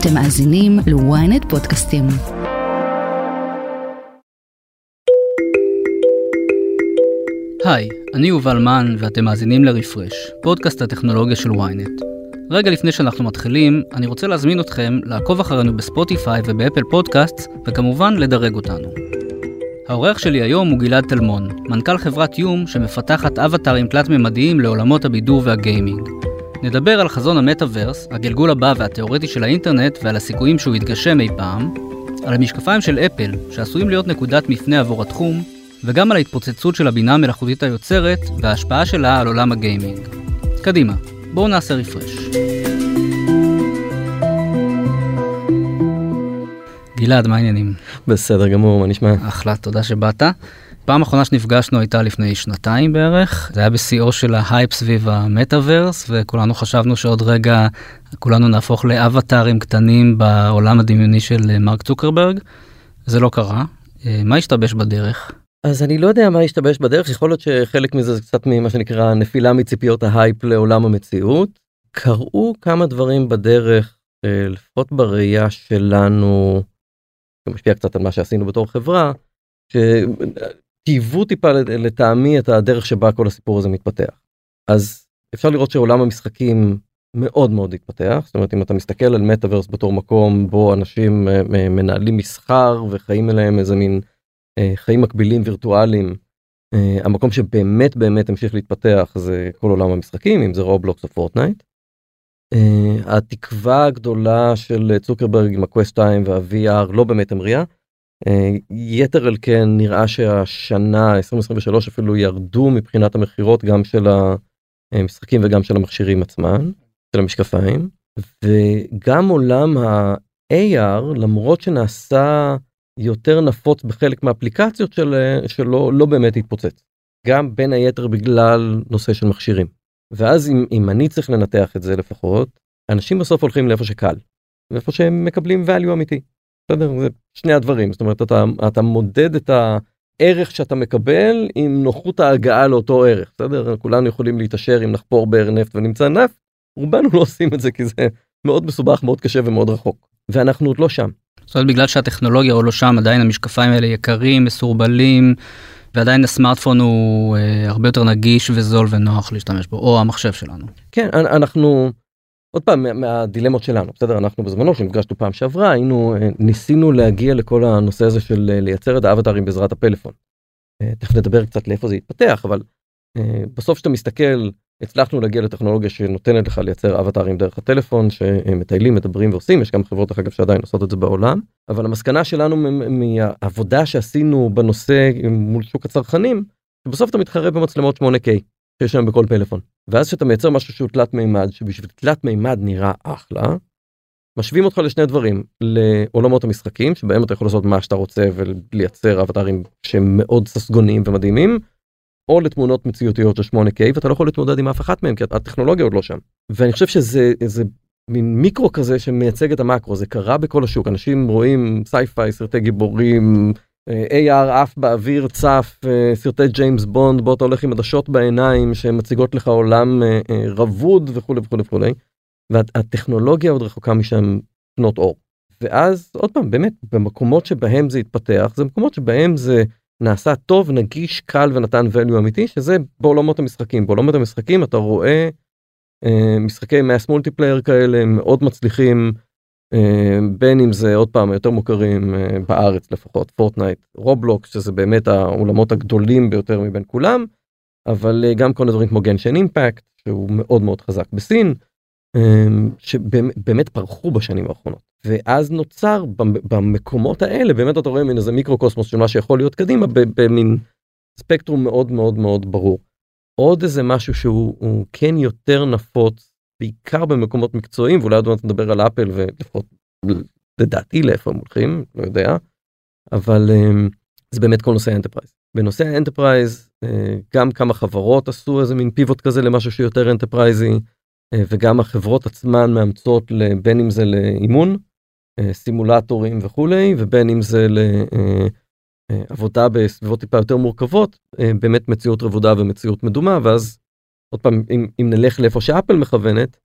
אתם מאזינים ל-ynet פודקאסטים. היי, אני יובל מן ואתם מאזינים לרפרש, פודקאסט הטכנולוגיה של ynet. רגע לפני שאנחנו מתחילים, אני רוצה להזמין אתכם לעקוב אחרינו בספוטיפיי ובאפל פודקאסט, וכמובן לדרג אותנו. האורח שלי היום הוא גלעד תלמון, מנכ"ל חברת יום שמפתחת אבטארים תלת-ממדיים לעולמות הבידור והגיימינג. נדבר על חזון המטאוורס, הגלגול הבא והתאורטי של האינטרנט ועל הסיכויים שהוא יתגשם אי פעם, על המשקפיים של אפל, שעשויים להיות נקודת מפנה עבור התחום, וגם על ההתפוצצות של הבינה המלאכותית היוצרת וההשפעה שלה על עולם הגיימינג. קדימה, בואו נעשה refresh. גלעד, מה העניינים? בסדר גמור, מה נשמע? אחלה, תודה שבאת. פעם אחרונה שנפגשנו הייתה לפני שנתיים בערך, זה היה בשיאו של ההייפ סביב המטאוורס, וכולנו חשבנו שעוד רגע כולנו נהפוך לאבטארים קטנים בעולם הדמיוני של מרק צוקרברג. זה לא קרה. אה, מה השתבש בדרך? אז אני לא יודע מה השתבש בדרך, יכול להיות שחלק מזה זה קצת ממה שנקרא נפילה מציפיות ההייפ לעולם המציאות. קרו כמה דברים בדרך, אה, לפחות בראייה שלנו, שמשפיע קצת על מה שעשינו בתור חברה, שטייבו טיפה לטעמי את הדרך שבה כל הסיפור הזה מתפתח. אז אפשר לראות שעולם המשחקים מאוד מאוד התפתח, זאת אומרת אם אתה מסתכל על מטאוורס בתור מקום בו אנשים אה, מנהלים מסחר וחיים אליהם איזה מין אה, חיים מקבילים וירטואליים. אה, המקום שבאמת באמת המשיך להתפתח זה כל עולם המשחקים אם זה רובלוקס או פורטנייט. התקווה הגדולה של צוקרברג עם הקווסט 2 וה-VR לא באמת המריאה. יתר על כן נראה שהשנה 2023 אפילו ירדו מבחינת המכירות גם של המשחקים וגם של המכשירים עצמם, של המשקפיים. וגם עולם ה-AR למרות שנעשה יותר נפוץ בחלק מהאפליקציות של, שלו לא באמת התפוצץ. גם בין היתר בגלל נושא של מכשירים. ואז אם, אם אני צריך לנתח את זה לפחות, אנשים בסוף הולכים לאיפה שקל. ואיפה שהם מקבלים value אמיתי. בסדר? זה שני הדברים. זאת אומרת, אתה, אתה מודד את הערך שאתה מקבל עם נוחות ההגעה לאותו ערך. בסדר? כולנו יכולים להתעשר אם נחפור באר נפט ונמצא נפט. רובנו לא עושים את זה כי זה מאוד מסובך, מאוד קשה ומאוד רחוק. ואנחנו עוד לא שם. זאת אומרת בגלל שהטכנולוגיה עוד לא שם עדיין המשקפיים האלה יקרים מסורבלים ועדיין הסמארטפון הוא אה, הרבה יותר נגיש וזול ונוח להשתמש בו או המחשב שלנו. כן אנחנו עוד פעם מהדילמות שלנו בסדר אנחנו בזמנו שנפגשנו פעם שעברה היינו אה, ניסינו להגיע לכל הנושא הזה של אה, לייצר את האבטרים בעזרת הפלאפון. אה, תכף נדבר קצת לאיפה זה יתפתח אבל בסוף שאתה מסתכל הצלחנו להגיע לטכנולוגיה שנותנת לך לייצר אבטרים דרך הטלפון שמטיילים מדברים ועושים יש גם חברות אגב שעדיין עושות את זה בעולם אבל המסקנה שלנו מהעבודה שעשינו בנושא מול שוק הצרכנים בסוף אתה מתחרה במצלמות 8K שיש שם בכל פלאפון ואז שאתה מייצר משהו שהוא תלת מימד שבשביל תלת מימד נראה אחלה. משווים אותך לשני דברים לעולמות המשחקים שבהם אתה יכול לעשות מה שאתה רוצה ולייצר אבטרים שהם מאוד ססגוניים ומדהימים או לתמונות מציאותיות של 8K ואתה לא יכול להתמודד עם אף אחת מהם כי הטכנולוגיה עוד לא שם. ואני חושב שזה איזה מין מיקרו כזה שמייצג את המקרו זה קרה בכל השוק אנשים רואים sci-fi סרטי גיבורים AR עף באוויר צף אה, סרטי ג'יימס בונד בו אתה הולך עם עדשות בעיניים שמציגות לך עולם אה, רבוד וכולי וכולי וכולי. והטכנולוגיה עוד רחוקה משם שנות אור. ואז עוד פעם באמת במקומות שבהם זה התפתח זה מקומות שבהם זה נעשה טוב נגיש קל ונתן value אמיתי שזה בעולמות המשחקים בעולמות המשחקים אתה רואה אה, משחקי mass multiplayer כאלה מאוד מצליחים אה, בין אם זה עוד פעם יותר מוכרים אה, בארץ לפחות פורטנייט רובלוקס שזה באמת העולמות הגדולים ביותר מבין כולם אבל אה, גם כל הדברים כמו גנשן אימפקט שהוא מאוד מאוד חזק בסין אה, שבאמת פרחו בשנים האחרונות. ואז נוצר במקומות האלה באמת אתה רואה מין איזה מיקרוקוסמוס של מה שיכול להיות קדימה במין ספקטרום מאוד מאוד מאוד ברור. עוד איזה משהו שהוא כן יותר נפוץ בעיקר במקומות מקצועיים ואולי עוד מעט נדבר על אפל ולפחות לדעתי לאיפה הם הולכים לא יודע אבל אמ, זה באמת כל נושא ה enterprise. בנושא ה enterprise אה, גם כמה חברות עשו איזה מין pivot כזה למשהו שיותר אנטרפרייזי אה, וגם החברות עצמן מאמצות בין אם זה לאימון אה, סימולטורים וכולי ובין אם זה לעבודה בסביבות טיפה יותר מורכבות באמת מציאות רבודה ומציאות מדומה ואז עוד פעם אם, אם נלך לאיפה שאפל מכוונת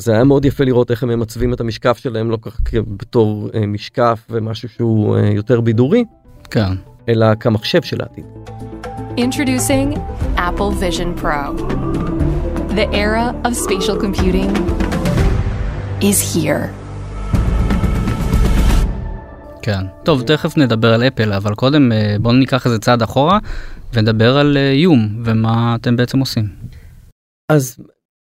זה היה מאוד יפה לראות איך הם ממצבים את המשקף שלהם לא כך בתור אה, משקף ומשהו שהוא אה, יותר בידורי, כן. אלא כמחשב של העתיד. Introducing Apple Vision Pro. The era of spatial computing is here. כן. טוב, תכף נדבר על אפל, אבל קודם אה, בואו ניקח איזה צעד אחורה ונדבר על אה, יום ומה אתם בעצם עושים. אז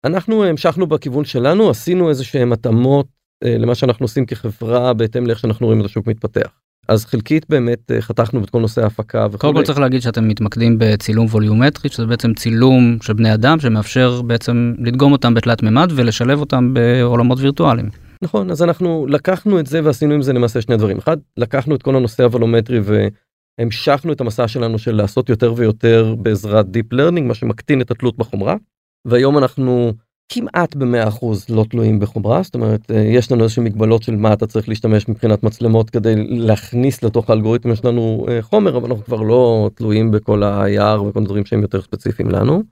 אנחנו המשכנו בכיוון שלנו, עשינו איזה שהם התאמות אה, למה שאנחנו עושים כחברה בהתאם לאיך שאנחנו רואים את השוק מתפתח. אז חלקית באמת אה, חתכנו את כל נושא ההפקה וכו'. קודם כל צריך להגיד שאתם מתמקדים בצילום ווליומטרי, שזה בעצם צילום של בני אדם שמאפשר בעצם לדגום אותם בתלת מימד ולשלב אותם בעולמות וירטואליים. נכון, אז אנחנו לקחנו את זה ועשינו עם זה למעשה שני דברים. אחד, לקחנו את כל הנושא הוולומטרי והמשכנו את המסע שלנו של לעשות יותר ויותר בעזרת Deep Learning, מה שמקטין את התלות בחומרה. והיום אנחנו כמעט ב-100% לא תלויים בחומרה, זאת אומרת, אה, יש לנו איזשהם מגבלות של מה אתה צריך להשתמש מבחינת מצלמות כדי להכניס לתוך האלגוריתם שלנו אה, חומר, אבל אנחנו כבר לא תלויים בכל ה-IR וכל הדברים שהם יותר ספציפיים לנו.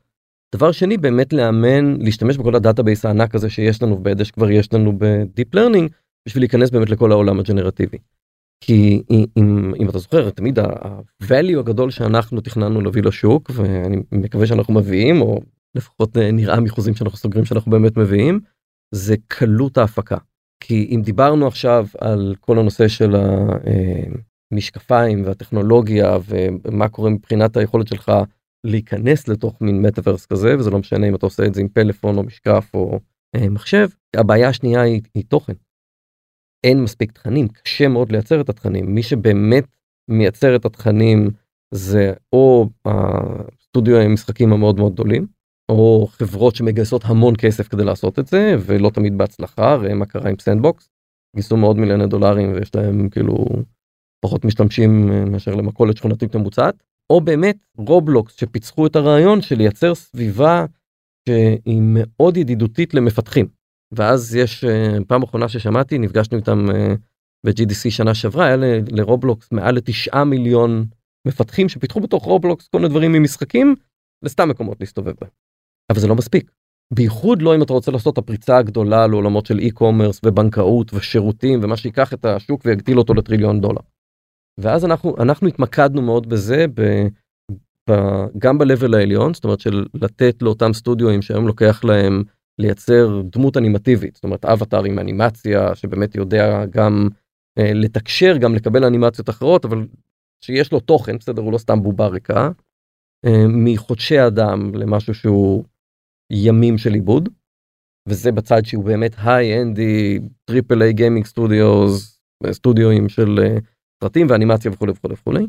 דבר שני, באמת לאמן, להשתמש בכל ה database הענק הזה שיש לנו בידע שכבר יש לנו ב-Deep Learning, בשביל להיכנס באמת לכל העולם הג'נרטיבי. כי אם, אם אתה זוכר, תמיד ה-value הגדול שאנחנו תכננו להביא לשוק, ואני מקווה שאנחנו מביאים, או לפחות אה, נראה מהחוזים שאנחנו סוגרים שאנחנו באמת מביאים, זה קלות ההפקה. כי אם דיברנו עכשיו על כל הנושא של המשקפיים והטכנולוגיה ומה קורה מבחינת היכולת שלך להיכנס לתוך מין מטאוורס כזה וזה לא משנה אם אתה עושה את זה עם פלאפון או משקף או אה, מחשב הבעיה השנייה היא, היא תוכן. אין מספיק תכנים קשה מאוד לייצר את התכנים מי שבאמת מייצר את התכנים זה או הסטודיו עם משחקים המאוד מאוד גדולים או חברות שמגייסות המון כסף כדי לעשות את זה ולא תמיד בהצלחה ראה מה קרה עם סנדבוקס. גייסו מאות מיליוני דולרים ויש להם כאילו פחות משתמשים אה, מאשר למכולת שכונתית ממוצעת או באמת רובלוקס שפיצחו את הרעיון של לייצר סביבה שהיא מאוד ידידותית למפתחים. ואז יש אה, פעם אחרונה ששמעתי נפגשנו איתם אה, ב-GDC שנה שעברה היה לרובלוקס מעל לתשעה מיליון מפתחים שפיתחו בתוך רובלוקס כל מיני דברים ממשחקים לסתם מקומות להסתובב בהם. אבל זה לא מספיק. בייחוד לא אם אתה רוצה לעשות את הפריצה הגדולה לעולמות של e-commerce ובנקאות ושירותים ומה שיקח את השוק ויגדיל אותו לטריליון דולר. ואז אנחנו אנחנו התמקדנו מאוד בזה ב, ב, גם ב-level העליון זאת אומרת של לתת לאותם סטודיואים שהיום לוקח להם לייצר דמות אנימטיבית זאת אומרת אבטאר עם אנימציה שבאמת יודע גם אה, לתקשר גם לקבל אנימציות אחרות אבל שיש לו תוכן בסדר הוא לא סתם בובה ריקה. אה, מחודשי אדם למשהו שהוא ימים של עיבוד. וזה בצד שהוא באמת היי-אנדי triple A gaming studios סטודיואים של uh, סרטים ואנימציה וכולי וכולי וכולי.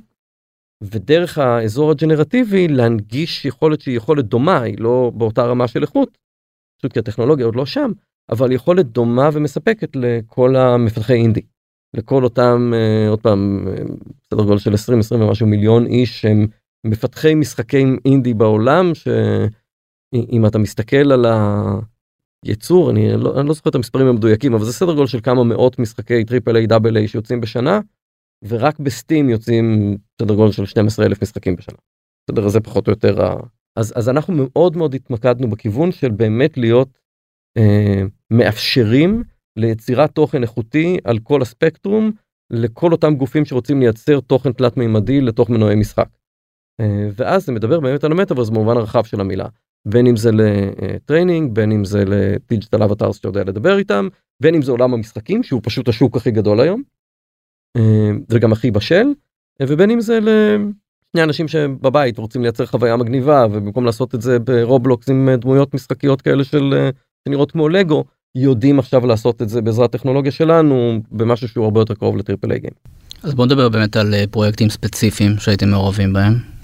ודרך האזור ה generative להנגיש יכולת שהיא יכולת דומה היא לא באותה רמה של איכות. פשוט כי הטכנולוגיה עוד לא שם אבל יכולת דומה ומספקת לכל המפתחי אינדי. לכל אותם uh, עוד פעם uh, סדר גודל של 20 20 ומשהו מיליון איש שהם מפתחי משחקי אינדי בעולם ש... אם אתה מסתכל על הייצור אני לא, אני לא זוכר את המספרים המדויקים אבל זה סדר גודל של כמה מאות משחקי triple A double A שיוצאים בשנה ורק ב Steam יוצאים סדר גודל של 12 אלף משחקים בשנה. בסדר זה פחות או יותר. אז אז אנחנו מאוד מאוד התמקדנו בכיוון של באמת להיות אה, מאפשרים ליצירת תוכן איכותי על כל הספקטרום לכל אותם גופים שרוצים לייצר תוכן תלת מימדי לתוך מנועי משחק. אה, ואז זה מדבר באמת על המטאברס במובן הרחב של המילה. בין אם זה ל training בין אם זה ל digital avatars יודע לדבר איתם בין אם זה עולם המשחקים שהוא פשוט השוק הכי גדול היום. אה, וגם הכי בשל ובין אם זה לשני אנשים שבבית רוצים לייצר חוויה מגניבה ובמקום לעשות את זה ב Roblox עם דמויות משחקיות כאלה של אה, שנראות כמו לגו יודעים עכשיו לעשות את זה בעזרת טכנולוגיה שלנו במשהו שהוא הרבה יותר קרוב ל triple A game. אז בוא נדבר באמת על אה, פרויקטים ספציפיים שהייתם מעורבים בהם.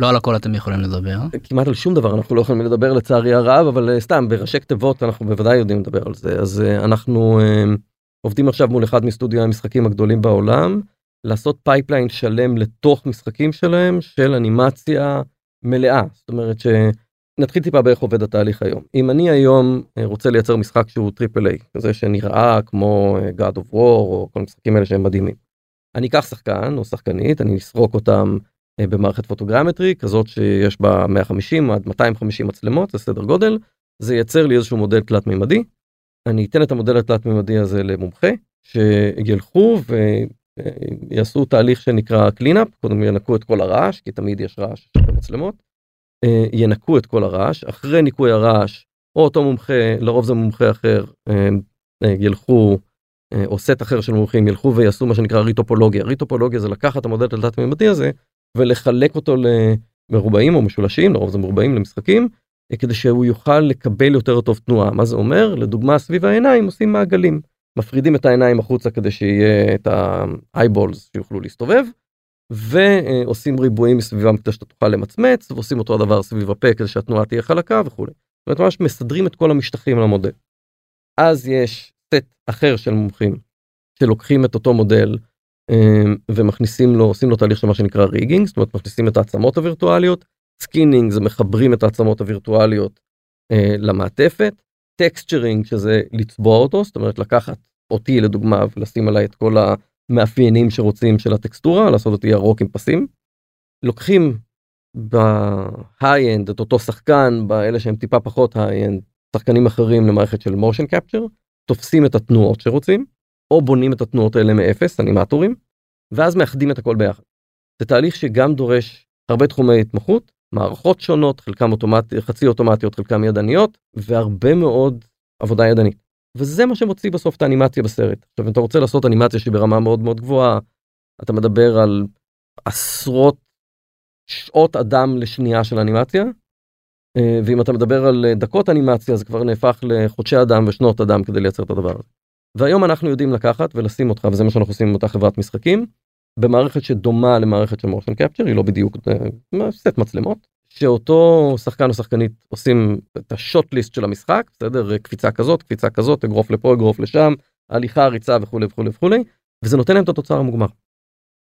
לא על הכל אתם יכולים לדבר. כמעט על שום דבר אנחנו לא יכולים לדבר לצערי הרב אבל אה, סתם בראשי כותרות אנחנו בוודאי יודעים לדבר על זה אז אה, אנחנו אה, עובדים עכשיו מול אחד מסטודיו המשחקים הגדולים בעולם לעשות pipeline שלם לתוך משחקים שלהם של אנימציה מלאה זאת אומרת שנתחיל טיפה באיך עובד התהליך היום אם אני היום רוצה לייצר משחק שהוא triple A כזה שנראה כמו God of War או כל המשחקים האלה שהם מדהימים. אני אקח שחקן או שחקנית אני אסרוק אותם במערכת photogrammetry כזאת שיש בה 150 עד 250 מצלמות זה סדר גודל זה ייצר לי איזשהו מודל תלת מימדי אני אתן את המודל התלת-ממדי הזה למומחה שילכו ויעשו תהליך שנקרא cleanup, קודם ינקו את כל הרעש, כי תמיד יש רעש במצלמות, אה, ינקו את כל הרעש, אחרי ניקוי הרעש, או אותו מומחה, לרוב זה מומחה אחר, אה, אה, ילכו, או סט אחר של מומחים ילכו ויעשו מה שנקרא ריטופולוגיה. ריטופולוגיה זה לקחת את המודל התלת-ממדי הזה ולחלק אותו למרובעים או משולשים, לרוב זה מרובעים למשחקים, כדי שהוא יוכל לקבל יותר טוב תנועה. מה זה אומר? לדוגמה סביב העיניים עושים מעגלים. מפרידים את העיניים החוצה כדי שיהיה את ה-eyeballs שיוכלו להסתובב, ועושים ריבועים מסביבם כדי שאתה תוכל למצמץ, ועושים אותו הדבר סביב הפה כדי שהתנועה תהיה חלקה וכולי. זאת אומרת ממש מסדרים את כל המשטחים למודל. אז יש סט אחר של מומחים שלוקחים את אותו מודל ומכניסים לו, עושים לו תהליך של מה שנקרא rigging, זאת אומרת מכניסים את העצמות הווירטואליות, skinning זה מחברים את העצמות הווירטואליות אה, למעטפת, texturing שזה לצבוע אותו, זאת אומרת לקחת אותי לדוגמה ולשים עליי את כל המאפיינים שרוצים של הטקסטורה, לעשות אותי ירוק עם פסים. לוקחים ב high-end את אותו שחקן, באלה שהם טיפה פחות high-end, שחקנים אחרים למערכת של מושן קפצ'ר, תופסים את התנועות שרוצים, או בונים את התנועות האלה מאפס, אנימטורים, ואז מאחדים את הכל ביחד. זה תהליך שגם דורש הרבה תחומי התמחות, מערכות שונות, חלקם אוטומט... חצי אוטומטיות, חלקם ידניות, והרבה מאוד עבודה ידנית. וזה מה שמוציא בסוף את האנימציה בסרט. עכשיו אם אתה רוצה לעשות אנימציה שהיא ברמה מאוד מאוד גבוהה, אתה מדבר על עשרות שעות אדם לשנייה של אנימציה, אה, ואם אתה מדבר על דקות אנימציה זה כבר נהפך לחודשי אדם ושנות אדם כדי לייצר את הדבר הזה. והיום אנחנו יודעים לקחת ולשים אותך וזה מה שאנחנו עושים עם אותה חברת משחקים במערכת שדומה למערכת של מושן קפצ'ר היא לא בדיוק אה, סט מצלמות שאותו שחקן או שחקנית עושים את השוט ליסט של המשחק בסדר קפיצה כזאת קפיצה כזאת אגרוף לפה אגרוף לשם הליכה ריצה וכולי וכולי וכולי וזה נותן להם את התוצר המוגמר.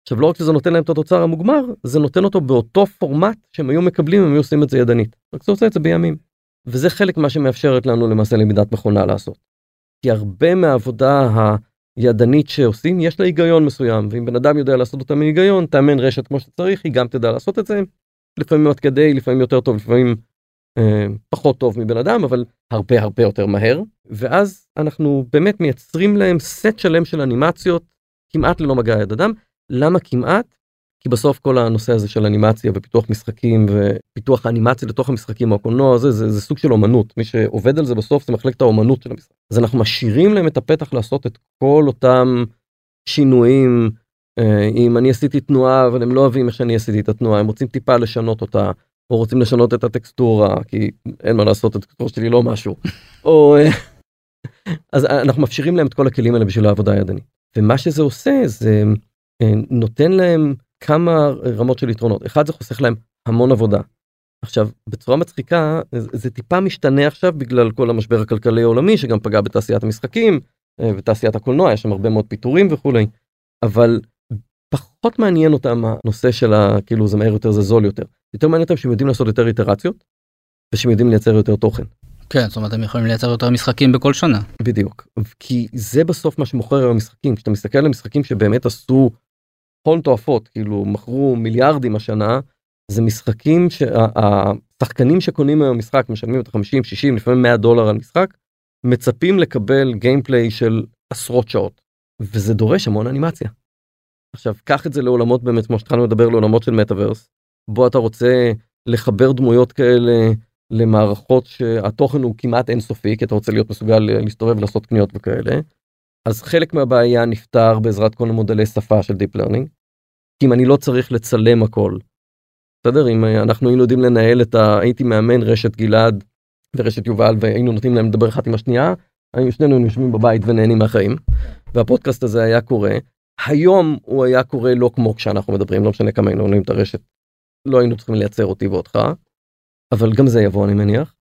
עכשיו לא רק שזה נותן להם את התוצר המוגמר זה נותן אותו באותו פורמט שהם היו מקבלים אם היו עושים את זה ידנית רק זה עושה את זה בימים. וזה חלק מה שמאפשרת לנו למעשה למידת מכונה לעשות. כי הרבה מהעבודה הידנית שעושים יש לה היגיון מסוים ואם בן אדם יודע לעשות אותה מהיגיון תאמן רשת כמו שצריך היא גם תדע לעשות את זה. לפעמים עד כדי לפעמים יותר טוב לפעמים אה, פחות טוב מבן אדם אבל הרבה הרבה יותר מהר. ואז אנחנו באמת מייצרים להם סט שלם של אנימציות כמעט ללא מגע יד אדם. למה כמעט כי בסוף כל הנושא הזה של אנימציה ופיתוח משחקים ופיתוח האנימציה לתוך המשחקים או הקולנוע הזה זה, זה סוג של אומנות. מי שעובד על זה בסוף זה מחלקת האומנות של המשחק. אז אנחנו משאירים להם את הפתח לעשות את כל אותם שינויים אה, אם אני עשיתי תנועה אבל הם לא אוהבים איך שאני עשיתי את התנועה הם רוצים טיפה לשנות אותה או רוצים לשנות את הטקסטורה כי אין מה לעשות הטקסטורה שלי לא משהו. או אה, אז אנחנו מאפשרים להם את כל הכלים האלה בשביל העבודה הידנית. ומה שזה עושה זה אה, נותן להם כמה רמות של יתרונות. אחד זה חוסך להם המון עבודה. עכשיו בצורה מצחיקה זה טיפה משתנה עכשיו בגלל כל המשבר הכלכלי העולמי שגם פגע בתעשיית המשחקים אה, ותעשיית הקולנוע יש שם הרבה מאוד פיטורים וכולי. אבל פחות מעניין אותם הנושא של כאילו זה מהר יותר זה זול יותר. יותר מעניין אותם שהם יודעים לעשות יותר איטרציות ושהם יודעים לייצר יותר תוכן. כן זאת אומרת הם יכולים לייצר יותר משחקים בכל שנה. בדיוק. כי זה בסוף מה שמוכר היום משחקים כשאתה מסתכל על משחקים שבאמת עשו הון תועפות כאילו מכרו מיליארדים השנה זה משחקים שהשחקנים שקונים היום משחק משלמים את 50 60 לפעמים 100 דולר על משחק מצפים לקבל גיימפליי של עשרות שעות וזה דורש המון אנימציה. עכשיו קח את זה לעולמות באמת כמו שהתחלנו לדבר לעולמות של מטאוורס בו אתה רוצה לחבר דמויות כאלה למערכות שהתוכן הוא כמעט אינסופי כי אתה רוצה להיות מסוגל להסתובב ולעשות קניות וכאלה. אז חלק מהבעיה נפתר בעזרת כל המודלי שפה של Deep Learning. כי אם אני לא צריך לצלם הכל. בסדר אם אנחנו היינו יודעים לנהל את ה... הייתי מאמן רשת גלעד ורשת יובל והיינו נותנים להם לדבר אחת עם השנייה היינו שנינו יושבים בבית ונהנים מהחיים והפודקאסט הזה היה קורה היום הוא היה קורה לא כמו כשאנחנו מדברים לא משנה כמה היינו עונים את הרשת. לא היינו צריכים לייצר אותי ואותך אבל גם זה יבוא אני מניח.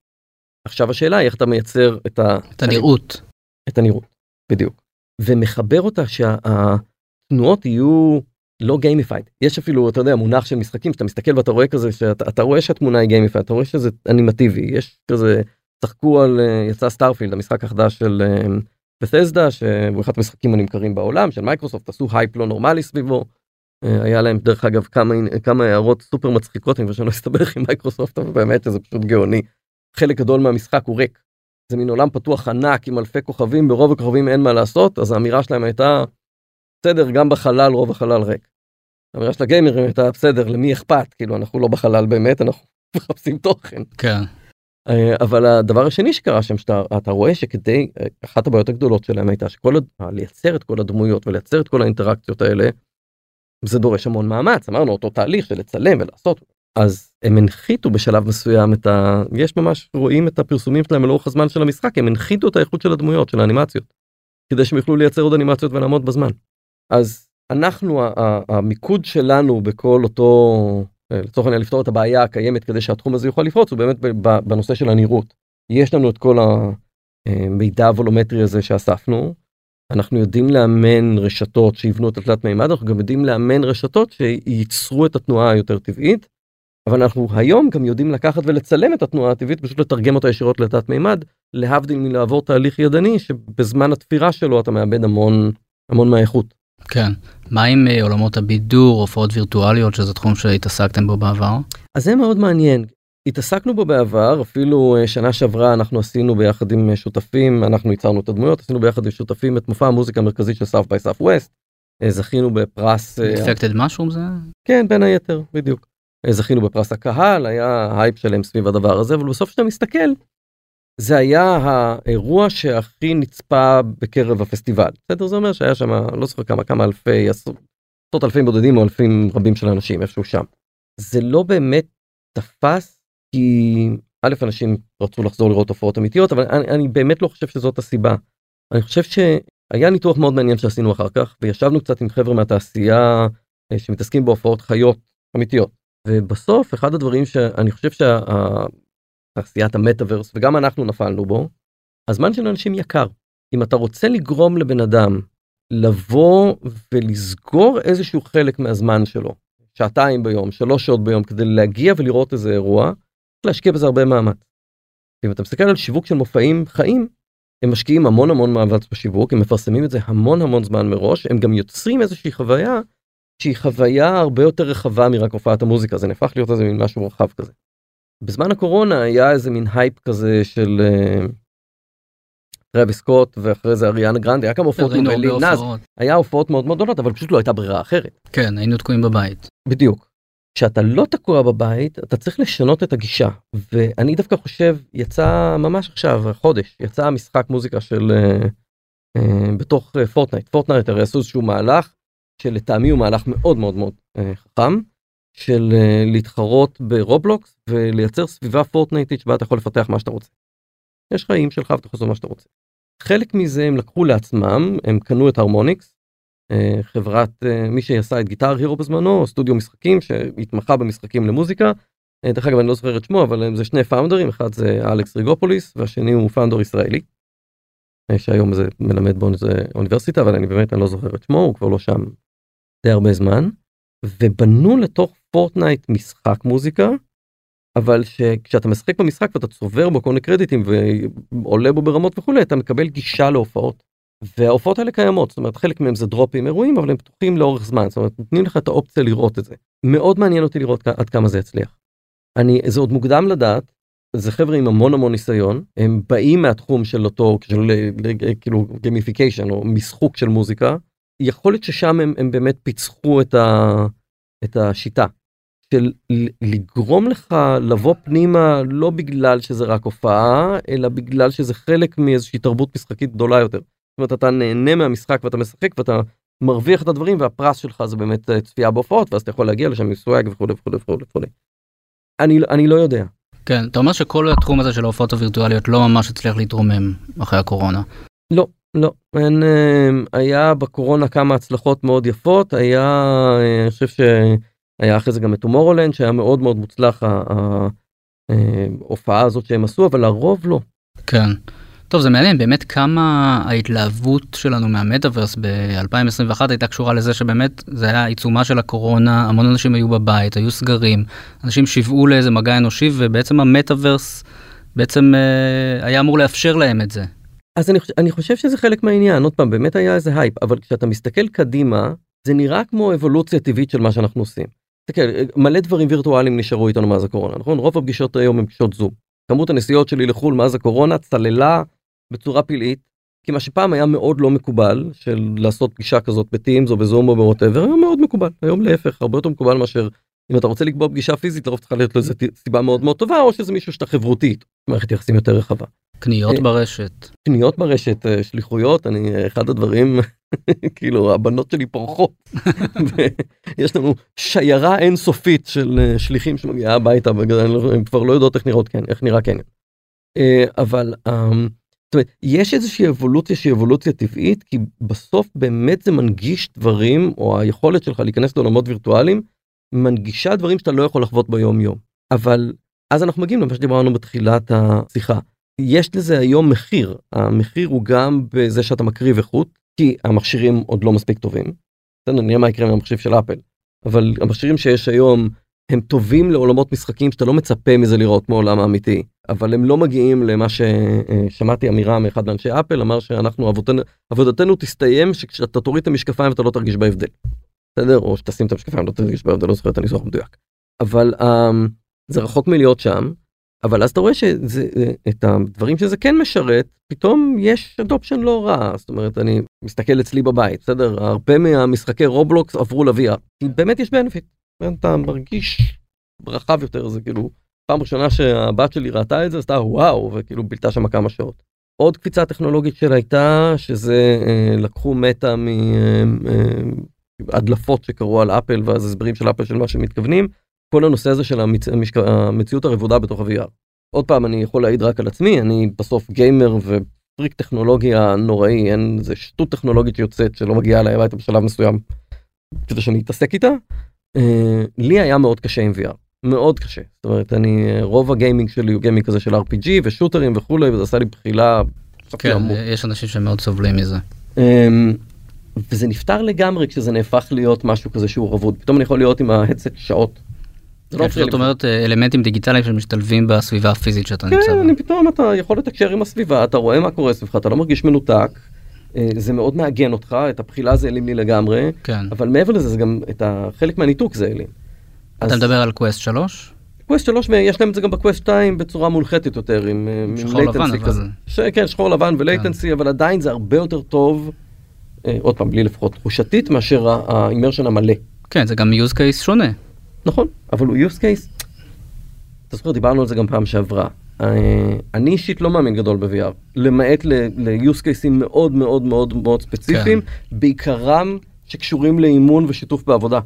עכשיו השאלה היא איך אתה מייצר את, ה... את הנראות את הנראות בדיוק ומחבר אותה שהתנועות יהיו לא גיימיפייד יש אפילו אתה יודע מונח של משחקים שאתה מסתכל ואתה רואה כזה שאתה רואה שהתמונה היא גיימיפייד אתה רואה שזה אנימטיבי יש כזה צחקו על אה, יצא Starfield המשחק החדש של Bethesda אה, שהוא אחד המשחקים הנמכרים בעולם של מייקרוסופט עשו הייפ לא נורמלי סביבו. אה, היה להם דרך אגב כמה כמה הערות סופר מצחיקות אני חושב שלא אסתבך עם מייקרוסופט אבל באמת זה פשוט גאוני. חלק גדול מהמשחק הוא ריק. זה מין עולם פתוח ענק עם אלפי כוכבים, ברוב הכוכבים אין מה לעשות, אז האמירה שלהם הייתה, בסדר, גם בחלל רוב החלל ריק. האמירה של הגיימרים הייתה, בסדר, למי אכפת? כאילו, אנחנו לא בחלל באמת, אנחנו מחפשים תוכן. כן. אה, אבל הדבר השני שקרה שם שאתה רואה שכדי אה, אחת הבעיות הגדולות שלהם הייתה שכל לייצר את כל הדמויות ולייצר את כל האינטראקציות האלה זה דורש המון מאמץ אמרנו אותו תהליך של לצלם ולעשות אז הם הנחיתו בשלב מסוים את ה... יש ממש רואים את הפרסומים שלהם לאורך הזמן של המשחק הם הנחיתו את האיכות של הדמויות של האנימציות כדי שהם יוכלו לייצר עוד אנימציות ולעמוד בזמן אז אנחנו המיקוד שלנו בכל אותו אה, לצורך העניין לפתור את הבעיה הקיימת כדי שהתחום הזה יוכל לפרוץ הוא באמת בנושא של הנראות. יש לנו את כל המידע הוולומטרי הזה שאספנו. אנחנו יודעים לאמן רשתות שיבנו את התלת מימד אנחנו גם יודעים לאמן רשתות שייצרו את התנועה היותר טבעית. אבל אנחנו היום גם יודעים לקחת ולצלם את התנועה הטבעית פשוט לתרגם אותה ישירות לתת מימד להבדיל מלעבור תהליך ידני שבזמן התפירה שלו אתה מאבד המון המון מהאיכות. כן. מה עם אה, עולמות הבידור, הופעות וירטואליות, שזה תחום שהתעסקתם בו בעבר? אז זה מאוד מעניין. התעסקנו בו בעבר, אפילו אה, שנה שעברה אנחנו עשינו ביחד עם אה, שותפים, אנחנו ייצרנו את הדמויות, עשינו ביחד עם שותפים את מופע המוזיקה המרכזית של South by Southwest. זכינו בפרס... affected משהו זה? כן, בין היתר, בדיוק. זכינו בפרס הקהל, היה הייפ שלם סביב הדבר הזה, אבל בסוף כשאתה מסתכל, זה היה האירוע שהכי נצפה בקרב הפסטיבל. בסדר? זה אומר שהיה שם, לא זוכר כמה, כמה אלפי, עשרות אלפים בודדים או אלפים רבים של אנשים איפשהו שם. זה לא באמת תפס כי א', אנשים רצו לחזור לראות הופעות אמיתיות, אבל אני, אני באמת לא חושב שזאת הסיבה. אני חושב שהיה ניתוח מאוד מעניין שעשינו אחר כך, וישבנו קצת עם חבר'ה מהתעשייה אה, שמתעסקים בהופעות חיות אמיתיות. ובסוף אחד הדברים שאני חושב שה... תעשיית המטאוורס וגם אנחנו נפלנו בו, הזמן של אנשים יקר. אם אתה רוצה לגרום לבן אדם לבוא ולסגור איזשהו חלק מהזמן שלו, שעתיים ביום, שלוש שעות ביום, כדי להגיע ולראות איזה אירוע, להשקיע בזה הרבה מאמץ. אם אתה מסתכל על שיווק של מופעים חיים, הם משקיעים המון המון מאמץ בשיווק, הם מפרסמים את זה המון המון זמן מראש, הם גם יוצרים איזושהי חוויה שהיא חוויה הרבה יותר רחבה מרק הופעת המוזיקה, זה נהפך להיות איזה מין משהו רחב כזה. בזמן הקורונה היה איזה מין הייפ כזה של טרוויס סקוט ואחרי זה אריאנה גרנד היה כמה הופעות עם Lil Nas היה הופעות מאוד מאוד גדולות אבל פשוט לא הייתה ברירה אחרת. כן היינו תקועים בבית. בדיוק. כשאתה לא תקוע בבית אתה צריך לשנות את הגישה ואני דווקא חושב יצא ממש עכשיו חודש יצא משחק מוזיקה של uh, uh, בתוך Fortnite Fortnite הרי עשו איזשהו מהלך שלטעמי הוא מהלך מאוד מאוד מאוד uh, חכם. של uh, להתחרות ב Roblox ולייצר סביבה פורטנייטית שבה אתה יכול לפתח מה שאתה רוצה. יש חיים שלך ואתה יכול לעשות מה שאתה רוצה. חלק מזה הם לקחו לעצמם הם קנו את Harmonix uh, חברת מי שעשה את Guitar Hero בזמנו סטודיו משחקים שהתמחה במשחקים למוזיקה. דרך אגב אני לא זוכר את שמו אבל זה שני founderים אחד זה אלכס ריגופוליס והשני הוא founder ישראלי. שהיום זה מלמד באוניברסיטה אוניברסיטה אבל אני באמת אני לא זוכר את שמו הוא כבר לא שם די הרבה זמן. ובנו לתוך Fortnite משחק מוזיקה אבל שכשאתה משחק במשחק ואתה צובר בו כל מיני קרדיטים ועולה בו ברמות וכולי אתה מקבל גישה להופעות. וההופעות האלה קיימות זאת אומרת חלק מהם זה דרופים אירועים אבל הם פתוחים לאורך זמן זאת אומרת נותנים לך את האופציה לראות את זה מאוד מעניין אותי לראות עד כמה זה יצליח. אני זה עוד מוקדם לדעת זה חבר'ה עם המון המון ניסיון הם באים מהתחום של אותו של כאילו גמיפיקיישן או משחוק של מוזיקה יכול להיות ששם הם, הם באמת פיצחו את, ה, את השיטה של לגרום לך לבוא פנימה לא בגלל שזה רק הופעה אלא בגלל שזה חלק מאיזושהי תרבות משחקית גדולה יותר. זאת אומרת אתה נהנה מהמשחק ואתה משחק ואתה מרוויח את הדברים והפרס שלך זה באמת אה, צפייה בהופעות ואז אתה יכול להגיע לשם עם סוואג וכולי וכולי וכולי וכולי. אני, אני לא יודע. כן, אתה אומר שכל התחום הזה של ההופעות הווירטואליות לא ממש הצליח להתרומם אחרי הקורונה. לא, לא, אין, אה, היה בקורונה כמה הצלחות מאוד יפות, היה, אה, אני חושב שהיה אחרי זה גם את Tomorrowland שהיה מאוד מאוד מוצלח ההופעה הזאת שהם עשו, אבל הרוב לא. כן. טוב זה מעניין באמת כמה ההתלהבות שלנו מהמטאוורס ב-2021 הייתה קשורה לזה שבאמת זה היה עיצומה של הקורונה המון אנשים היו בבית היו סגרים אנשים שיוועו לאיזה מגע אנושי ובעצם המטאוורס בעצם אה, היה אמור לאפשר להם את זה. אז אני, אני חושב שזה חלק מהעניין עוד פעם באמת היה איזה הייפ אבל כשאתה מסתכל קדימה זה נראה כמו אבולוציה טבעית של מה שאנחנו עושים. תסתכל מלא דברים וירטואליים נשארו איתנו מאז הקורונה נכון רוב הפגישות היום הם פגישות זום. כמות הנסיעות שלי לחו"ל מאז הקורונה צללה בצורה פלאית, כי מה שפעם היה מאוד לא מקובל, של לעשות פגישה כזאת בטימס או בזום או בווטאבר, היום מאוד מקובל, היום להפך, הרבה יותר מקובל מאשר אם אתה רוצה לקבוע פגישה פיזית, לרוב צריכה להיות לו איזה סיבה מאוד מאוד טובה, או שזה מישהו שאתה חברותית, מערכת יחסים יותר רחבה. קניות אה, ברשת. קניות ברשת, אה, שליחויות, אני, אה, אחד הדברים, כאילו, הבנות שלי פורחות. יש לנו שיירה אינסופית של שליחים שמגיעה הביתה, הן כבר לא יודעות איך נראות כן, איך נראה קניון. אבל אמ, זאת אומרת, יש איזושהי אבולוציה שהיא אבולוציה טבעית, כי בסוף באמת זה מנגיש דברים, או היכולת שלך להיכנס לעולמות וירטואליים, מנגישה דברים שאתה לא יכול לחוות ביום יום. אבל אז אנחנו מגיעים למה שדיברנו בתחילת השיחה. יש לזה היום מחיר, המחיר הוא גם בזה שאתה מקריב איכות, כי המכשירים עוד לא מספיק טובים. נראה מה יקרה עם המחשב של אפל. אבל המכשירים שיש היום הם טובים לעולמות משחקים שאתה לא מצפה מזה לראות מעולם האמיתי, אבל הם לא מגיעים למה ששמעתי אמירה מאחד מאנשי אפל, אמר שאנחנו עבודתנו, עבודתנו תסתיים שכשאתה תוריד את המשקפיים אתה לא תרגיש בהבדל. בסדר? או שתשים את המשקפיים לא תרגיש בהבדל, לא זוכר את הניסוח המדויק. אבל um, זה רחוק מלהיות שם, אבל אז אתה רואה שאת הדברים שזה כן משרת, פתאום יש adoption לא רע, זאת אומרת אני מסתכל אצלי בבית, בסדר? הרבה מהמשחקי רובלוקס עברו כי באמת יש benefit. אתה מרגיש רחב יותר זה כאילו פעם ראשונה שהבת שלי ראתה את זה עשתה וואו וכאילו בילתה שם כמה שעות. עוד קפיצה טכנולוגית שלה הייתה שזה אה, לקחו מטא מהדלפות אה, אה, שקרו על אפל ואז הסברים של אפל של מה שמתכוונים כל הנושא הזה של המצ... המשק... המציאות הרבודה בתוך ה-VR. עוד פעם אני יכול להעיד רק על עצמי אני בסוף גיימר ופריק טכנולוגיה נוראי אין זה שטות טכנולוגית שיוצאת שלא מגיעה אליי הביתה בשלב מסוים כדי שאני אתעסק איתה. אה, לי היה מאוד קשה עם VR, מאוד קשה. זאת אומרת, אני, רוב הגיימינג שלי הוא גיימינג כזה של RPG ושוטרים וכולי, וזה עשה לי בחילה. כן, יש אנשים שמאוד סובלים מזה. אמ, וזה נפתר לגמרי כשזה נהפך להיות משהו כזה שהוא רבוד. פתאום אני יכול להיות עם ה headset שעות. זה לא כן, זאת אומרת אלמנטים דיגיטליים שמשתלבים בסביבה הפיזית שאתה נמצא בה. כן, פתאום אתה יכול לתקשר עם הסביבה, אתה רואה מה קורה סביבך, אתה לא מרגיש מנותק. אה, זה מאוד מעגן אותך, את הבחילה זה העלים לי לגמרי, כן. אבל מעבר לזה זה גם את החלק מהניתוק זה העלים. אתה אז... מדבר על Quest 3? Quest 3 ויש להם את זה גם ב Quest 2 בצורה מופחתת יותר עם, אה, עם לבן כזה. ש... כן שחור לבן ולייטנסי כן. אבל עדיין זה הרבה יותר טוב, אה, עוד פעם בלי לפחות תחושתית מאשר האימרשן המלא. כן זה גם use case שונה. נכון אבל הוא use case. אתה זוכר דיברנו על זה גם פעם שעברה. אה, אני אישית לא מאמין גדול ב-VR, למעט ל-use cases מאוד מאוד מאוד מאוד ספציפיים, כן. בעיקרם שקשורים לאימון ושיתוף בעבודה.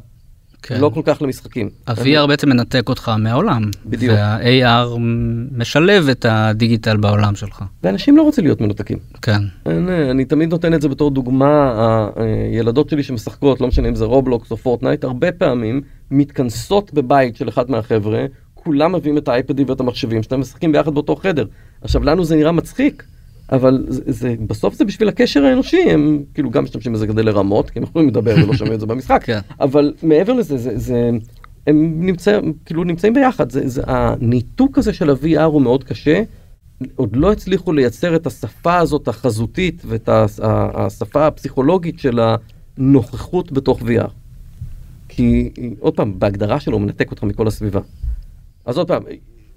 כן. לא כל כך למשחקים. ה-VR. בעצם מנתק אותך מהעולם. בדיוק. וה-AR משלב את ה digital בעולם שלך. ואנשים לא רוצים להיות מנותקים. כן. אני, אני תמיד נותן את זה בתור דוגמה, הילדות שלי שמשחקות, לא משנה אם זה רובלוקס או פורטנייט, הרבה פעמים מתכנסות בבית של אחד מהחבר'ה, כולם מביאים את האייפדים ואת המחשבים שאתם משחקים ביחד באותו חדר. עכשיו לנו זה נראה מצחיק, אבל זה, זה, בסוף זה בשביל הקשר האנושי, הם כאילו גם משתמשים בזה כדי לרמות, כי הם יכולים לדבר ולא שומעים את זה במשחק, כן. אבל מעבר לזה, זה, זה, הם נמצא, כאילו נמצאים ביחד, זה, זה, הניתוק הזה של ה-VR הוא מאוד קשה, עוד לא הצליחו לייצר את השפה הזאת החזותית ואת השפה הפסיכולוגית של הנוכחות בתוך VR. כי עוד פעם, בהגדרה שלו הוא מנתק אותך מכל הסביבה. אז עוד פעם,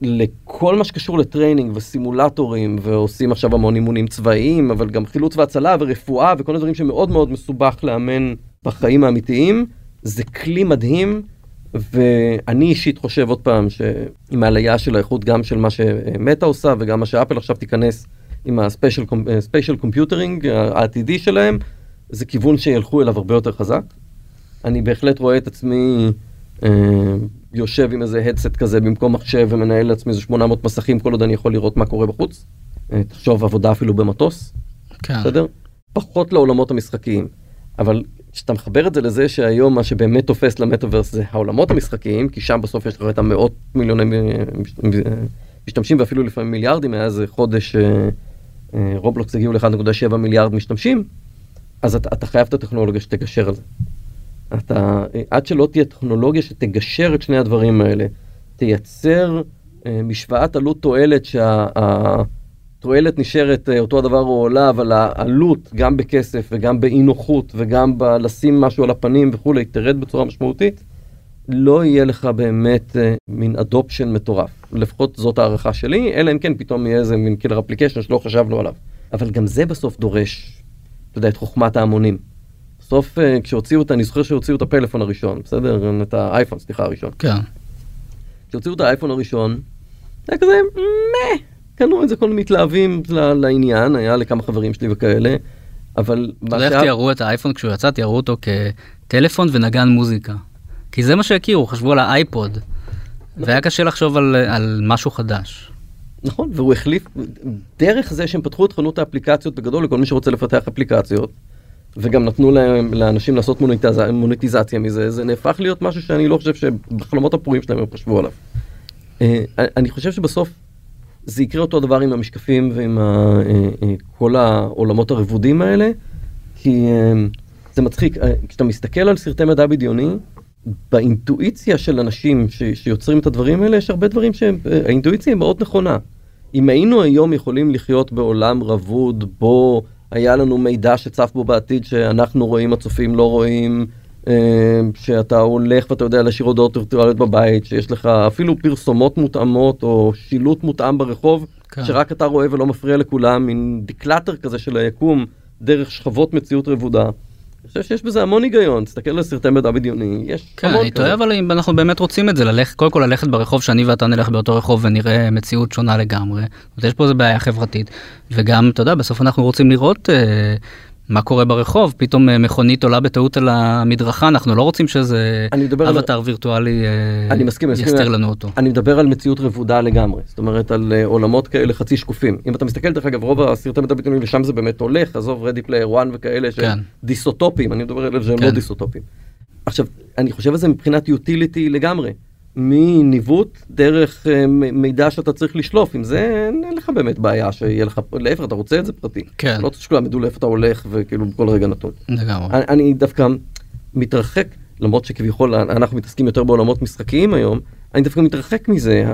לכל מה שקשור ל training וסימולטורים ועושים עכשיו המון אימונים צבאיים אבל גם חילוץ והצלה ורפואה וכל הדברים שמאוד מאוד מסובך לאמן בחיים האמיתיים זה כלי מדהים ואני אישית חושב עוד פעם שעם העלייה של האיכות גם של מה שמטה עושה וגם מה שאפל עכשיו תיכנס עם ה spatial computing העתידי שלהם זה כיוון שילכו אליו הרבה יותר חזק. אני בהחלט רואה את עצמי אה, יושב עם איזה headset כזה במקום מחשב ומנהל לעצמי איזה 800 מסכים כל עוד אני יכול לראות מה קורה בחוץ. אה, תחשוב עבודה אפילו במטוס. כן. בסדר? פחות לעולמות המשחקיים. אבל כשאתה מחבר את זה לזה שהיום מה שבאמת תופס למטאוורס זה העולמות המשחקיים, כי שם בסוף יש לך את המאות מיליוני אה, משתמשים ואפילו לפעמים מיליארדים, היה איזה חודש רובלוקס הגיעו ל-1.7 מיליארד משתמשים, אז אתה, אתה חייב את הטכנולוגיה שתגשר על זה. אתה, עד שלא תהיה טכנולוגיה שתגשר את שני הדברים האלה, תייצר אה, משוואת עלות תועלת שהתועלת נשארת אה, אותו הדבר או עולה, אבל העלות גם בכסף וגם באי נוחות וגם בלשים משהו על הפנים וכולי תרד בצורה משמעותית, לא יהיה לך באמת אה, מין adoption מטורף. לפחות זאת הערכה שלי, אלא אם כן פתאום יהיה איזה מין killer application שלא חשבנו עליו. אבל גם זה בסוף דורש, אתה יודע, את חוכמת ההמונים. בסוף אה, כשהוציאו את, אני זוכר שהוציאו את הפלאפון הראשון, בסדר? את האייפון, סליחה, הראשון. כן. כשהוציאו את האייפון הראשון, זה היה כזה, מה, קנו את זה כל מתלהבים ל- לעניין, היה לכמה חברים שלי וכאלה, אבל... אתה יודע איך תיארו את האייפון כשהוא יצא, תיארו אותו כטלפון ונגן מוזיקה. כי זה מה שהכירו, חשבו על האייפוד. והיה קשה לחשוב על, על משהו חדש. נכון, והוא החליף, דרך זה שהם פתחו את חנות האפליקציות בגדול לכל מי שרוצה לפתח אפליקציות, וגם נתנו להם, לאנשים לעשות מוניטיז, מוניטיזציה מזה, זה נהפך להיות משהו שאני לא חושב שבחלומות הפרועים שלהם הם חשבו עליו. אה, אני חושב שבסוף זה יקרה אותו דבר עם המשקפים ועם ה, אה, אה, כל העולמות הרבודים האלה, כי זה מצחיק, כשאתה מסתכל על סרטי מדע בדיוני, באינטואיציה של אנשים ש, שיוצרים את הדברים האלה, יש הרבה דברים שהאינטואיציה היא מאוד נכונה. אם היינו היום יכולים לחיות בעולם רבוד בו היה לנו מידע שצף בו בעתיד שאנחנו רואים, הצופים לא רואים, אה, שאתה הולך ואתה יודע להשאיר הודעות וירטואליות בבית, שיש לך אפילו פרסומות מותאמות או שילוט מותאם ברחוב, כן. שרק אתה רואה ולא מפריע לכולם, מין דקלטר כזה של היקום דרך שכבות מציאות רבודה. אני חושב שיש בזה המון היגיון, תסתכל על סרטי מדע בדיוני, יש כן, המון אני תוהה אבל אם אנחנו באמת רוצים את זה, ללכת, קודם כל ללכת ברחוב שאני ואתה נלך באותו רחוב ונראה מציאות שונה לגמרי. יש פה איזה בעיה חברתית, וגם, אתה יודע, בסוף אנחנו רוצים לראות אה, מה קורה ברחוב, פתאום אה, מכונית עולה בטעות על המדרכה, אנחנו לא רוצים שזה אבטר על... וירטואלי אה, אני מסכים, יסתר לנו אותו. אני מדבר על מציאות רבודה לגמרי, זאת אומרת על אה, עולמות כאלה חצי שקופים. אם אתה מסתכל, דרך אגב, רוב הסרטי מדע בדיוני לשם זה באמת הולך, עזוב Ready Player One וכאלה שהם כן. דיסטופיים, אני מדבר על זה שהם לא כן. לא דיסטופיים. עכשיו, אני חושב על זה מבחינת יוטיליטי לגמרי. מניווט דרך אה, מידע שאתה צריך לשלוף עם זה אין לך באמת בעיה שיהיה לך להפך אתה רוצה את זה פרטי כן לא רוצה שכולם ידעו לאיפה אתה הולך וכאילו בכל רגע נתון. לגמרי. אני, אני דווקא מתרחק למרות שכביכול אנחנו מתעסקים יותר בעולמות משחקיים היום אני דווקא מתרחק מזה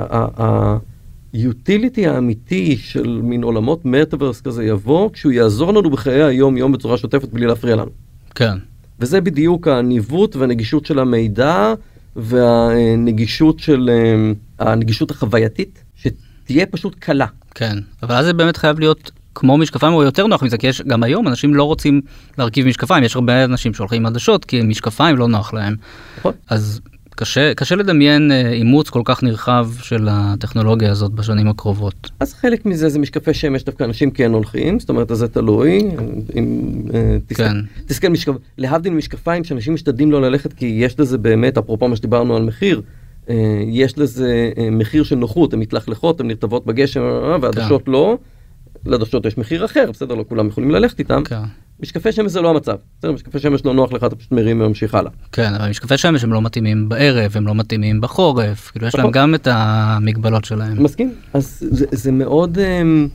היוטיליטי האמיתי של מין עולמות מטאברס כזה יבוא כשהוא יעזור לנו בחיי היום יום בצורה שוטפת בלי להפריע לנו. כן. וזה בדיוק הניווט והנגישות של המידע. והנגישות של הנגישות החווייתית שתהיה פשוט קלה. כן אבל אז זה באמת חייב להיות כמו משקפיים או יותר נוח מזה כי יש גם היום אנשים לא רוצים להרכיב משקפיים יש הרבה אנשים שהולכים עם עדשות כי משקפיים לא נוח להם. נכון. אז קשה קשה לדמיין אה, אימוץ כל כך נרחב של הטכנולוגיה הזאת בשנים הקרובות. אז חלק מזה זה משקפי שמש דווקא אנשים כן הולכים זאת אומרת זה תלוי. אם, אה, תסתכל, כן. תסתכל משקפ... להבדיל משקפיים שאנשים משתדלים לא ללכת כי יש לזה באמת אפרופו מה שדיברנו על מחיר. אה, יש לזה מחיר של נוחות הן מתלכלכות הן נרטבות בגשם והעדשות כן. לא. לעדשות יש מחיר אחר בסדר לא כולם יכולים ללכת איתם. כן. משקפי שמש זה לא המצב. בסדר, משקפי שמש לא נוח לך, אתה פשוט מרים וממשיך הלאה. כן, אבל משקפי שמש הם לא מתאימים בערב, הם לא מתאימים בחורף, כאילו יש להם נכון. גם את המגבלות שלהם. מסכים, אז זה, זה מאוד, אמ,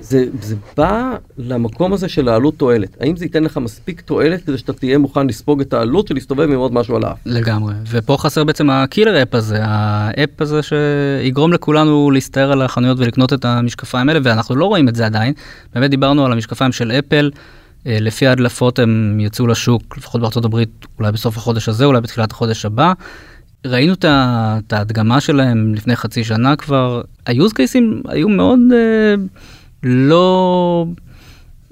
זה, זה בא למקום הזה של העלות תועלת. האם זה ייתן לך מספיק תועלת כדי שאתה תהיה מוכן לספוג את העלות של להסתובב עם עוד משהו על האף? לגמרי, ופה חסר בעצם הקילר אפ הזה, האפ הזה שיגרום לכולנו להסתער על החנויות ולקנות את המשקפיים האלה, ואנחנו לא רואים את זה עדיין. באמת דיברנו על המשקפיים של אפל. אה, לפי ההדלפות הם יצאו לשוק, לפחות בארצות הברית, אולי בסוף החודש הזה, אולי בתחילת החודש הבא. ראינו את ההדגמה שלהם לפני חצי שנה כבר, היוז קייסים היו מאוד אה, לא,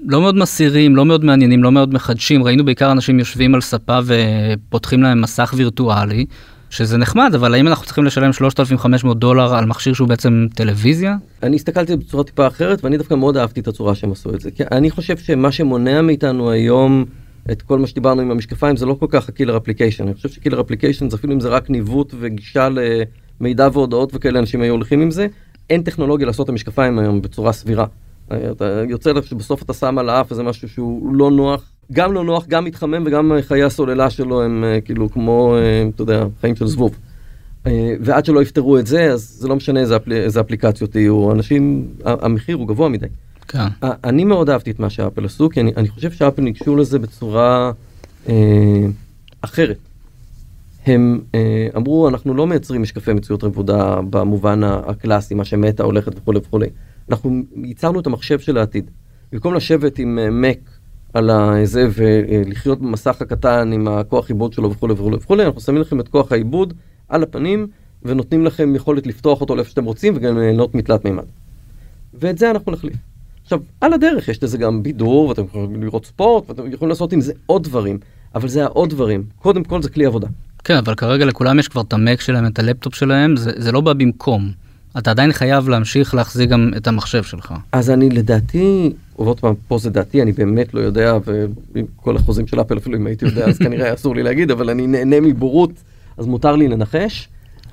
לא מאוד מסירים, לא מאוד מעניינים, לא מאוד מחדשים, ראינו בעיקר אנשים יושבים על ספה ופותחים להם מסך וירטואלי. שזה נחמד, אבל האם אנחנו צריכים לשלם 3,500 דולר על מכשיר שהוא בעצם טלוויזיה? אני הסתכלתי בצורה טיפה אחרת, ואני דווקא מאוד אהבתי את הצורה שהם עשו את זה. כי אני חושב שמה שמונע מאיתנו היום את כל מה שדיברנו עם המשקפיים זה לא כל כך ה killer application. אני חושב ש killer application זה אפילו אם זה רק ניווט וגישה למידע והודעות וכאלה אנשים היו הולכים עם זה. אין טכנולוגיה לעשות את המשקפיים היום בצורה סבירה. אתה יוצא לך שבסוף אתה שם על האף איזה משהו שהוא לא נוח גם לא נוח, גם מתחמם וגם חיי הסוללה שלו הם אה, כאילו כמו, אה, אתה יודע, חיים של זבוב. אה, ועד שלא יפתרו את זה, אז זה לא משנה איזה, אפל... איזה אפליקציות יהיו, אנשים, המחיר הוא גבוה מדי. כן. אני מאוד אהבתי את מה שאפל עשו, כי אני, אני חושב שאפל ניגשו לזה בצורה אה, אחרת. הם אה, אמרו, אנחנו לא מייצרים משקפי מציאות רבודה במובן הקלאסי, מה שמטה הולכת וכולי וכולי. אנחנו ייצרנו את המחשב של העתיד. במקום לשבת עם מק על זה ולחיות במסך הקטן עם הכוח עיבוד שלו וכולי וכולי וכולי, אנחנו שמים לכם את כוח העיבוד על הפנים ונותנים לכם יכולת לפתוח אותו לאיפה שאתם רוצים וגם ליהנות מתלת מימד. ואת זה אנחנו נחליף. עכשיו, על הדרך יש לזה גם בידור, ואתם יכולים לראות ספורט, ואתם יכולים לעשות עם זה עוד דברים, אבל זה העוד דברים. קודם כל זה כלי עבודה. כן, אבל כרגע לכולם יש כבר את המק שלהם, את הלפטופ שלהם, זה, זה לא בא במקום. אתה עדיין חייב להמשיך להחזיק גם את המחשב שלך. אז אני לדעתי, ועוד פעם, פה זה דעתי, אני באמת לא יודע, וכל החוזים של אפל אפילו אם הייתי יודע, אז כנראה אסור לי להגיד, אבל אני נהנה מבורות, אז מותר לי לנחש.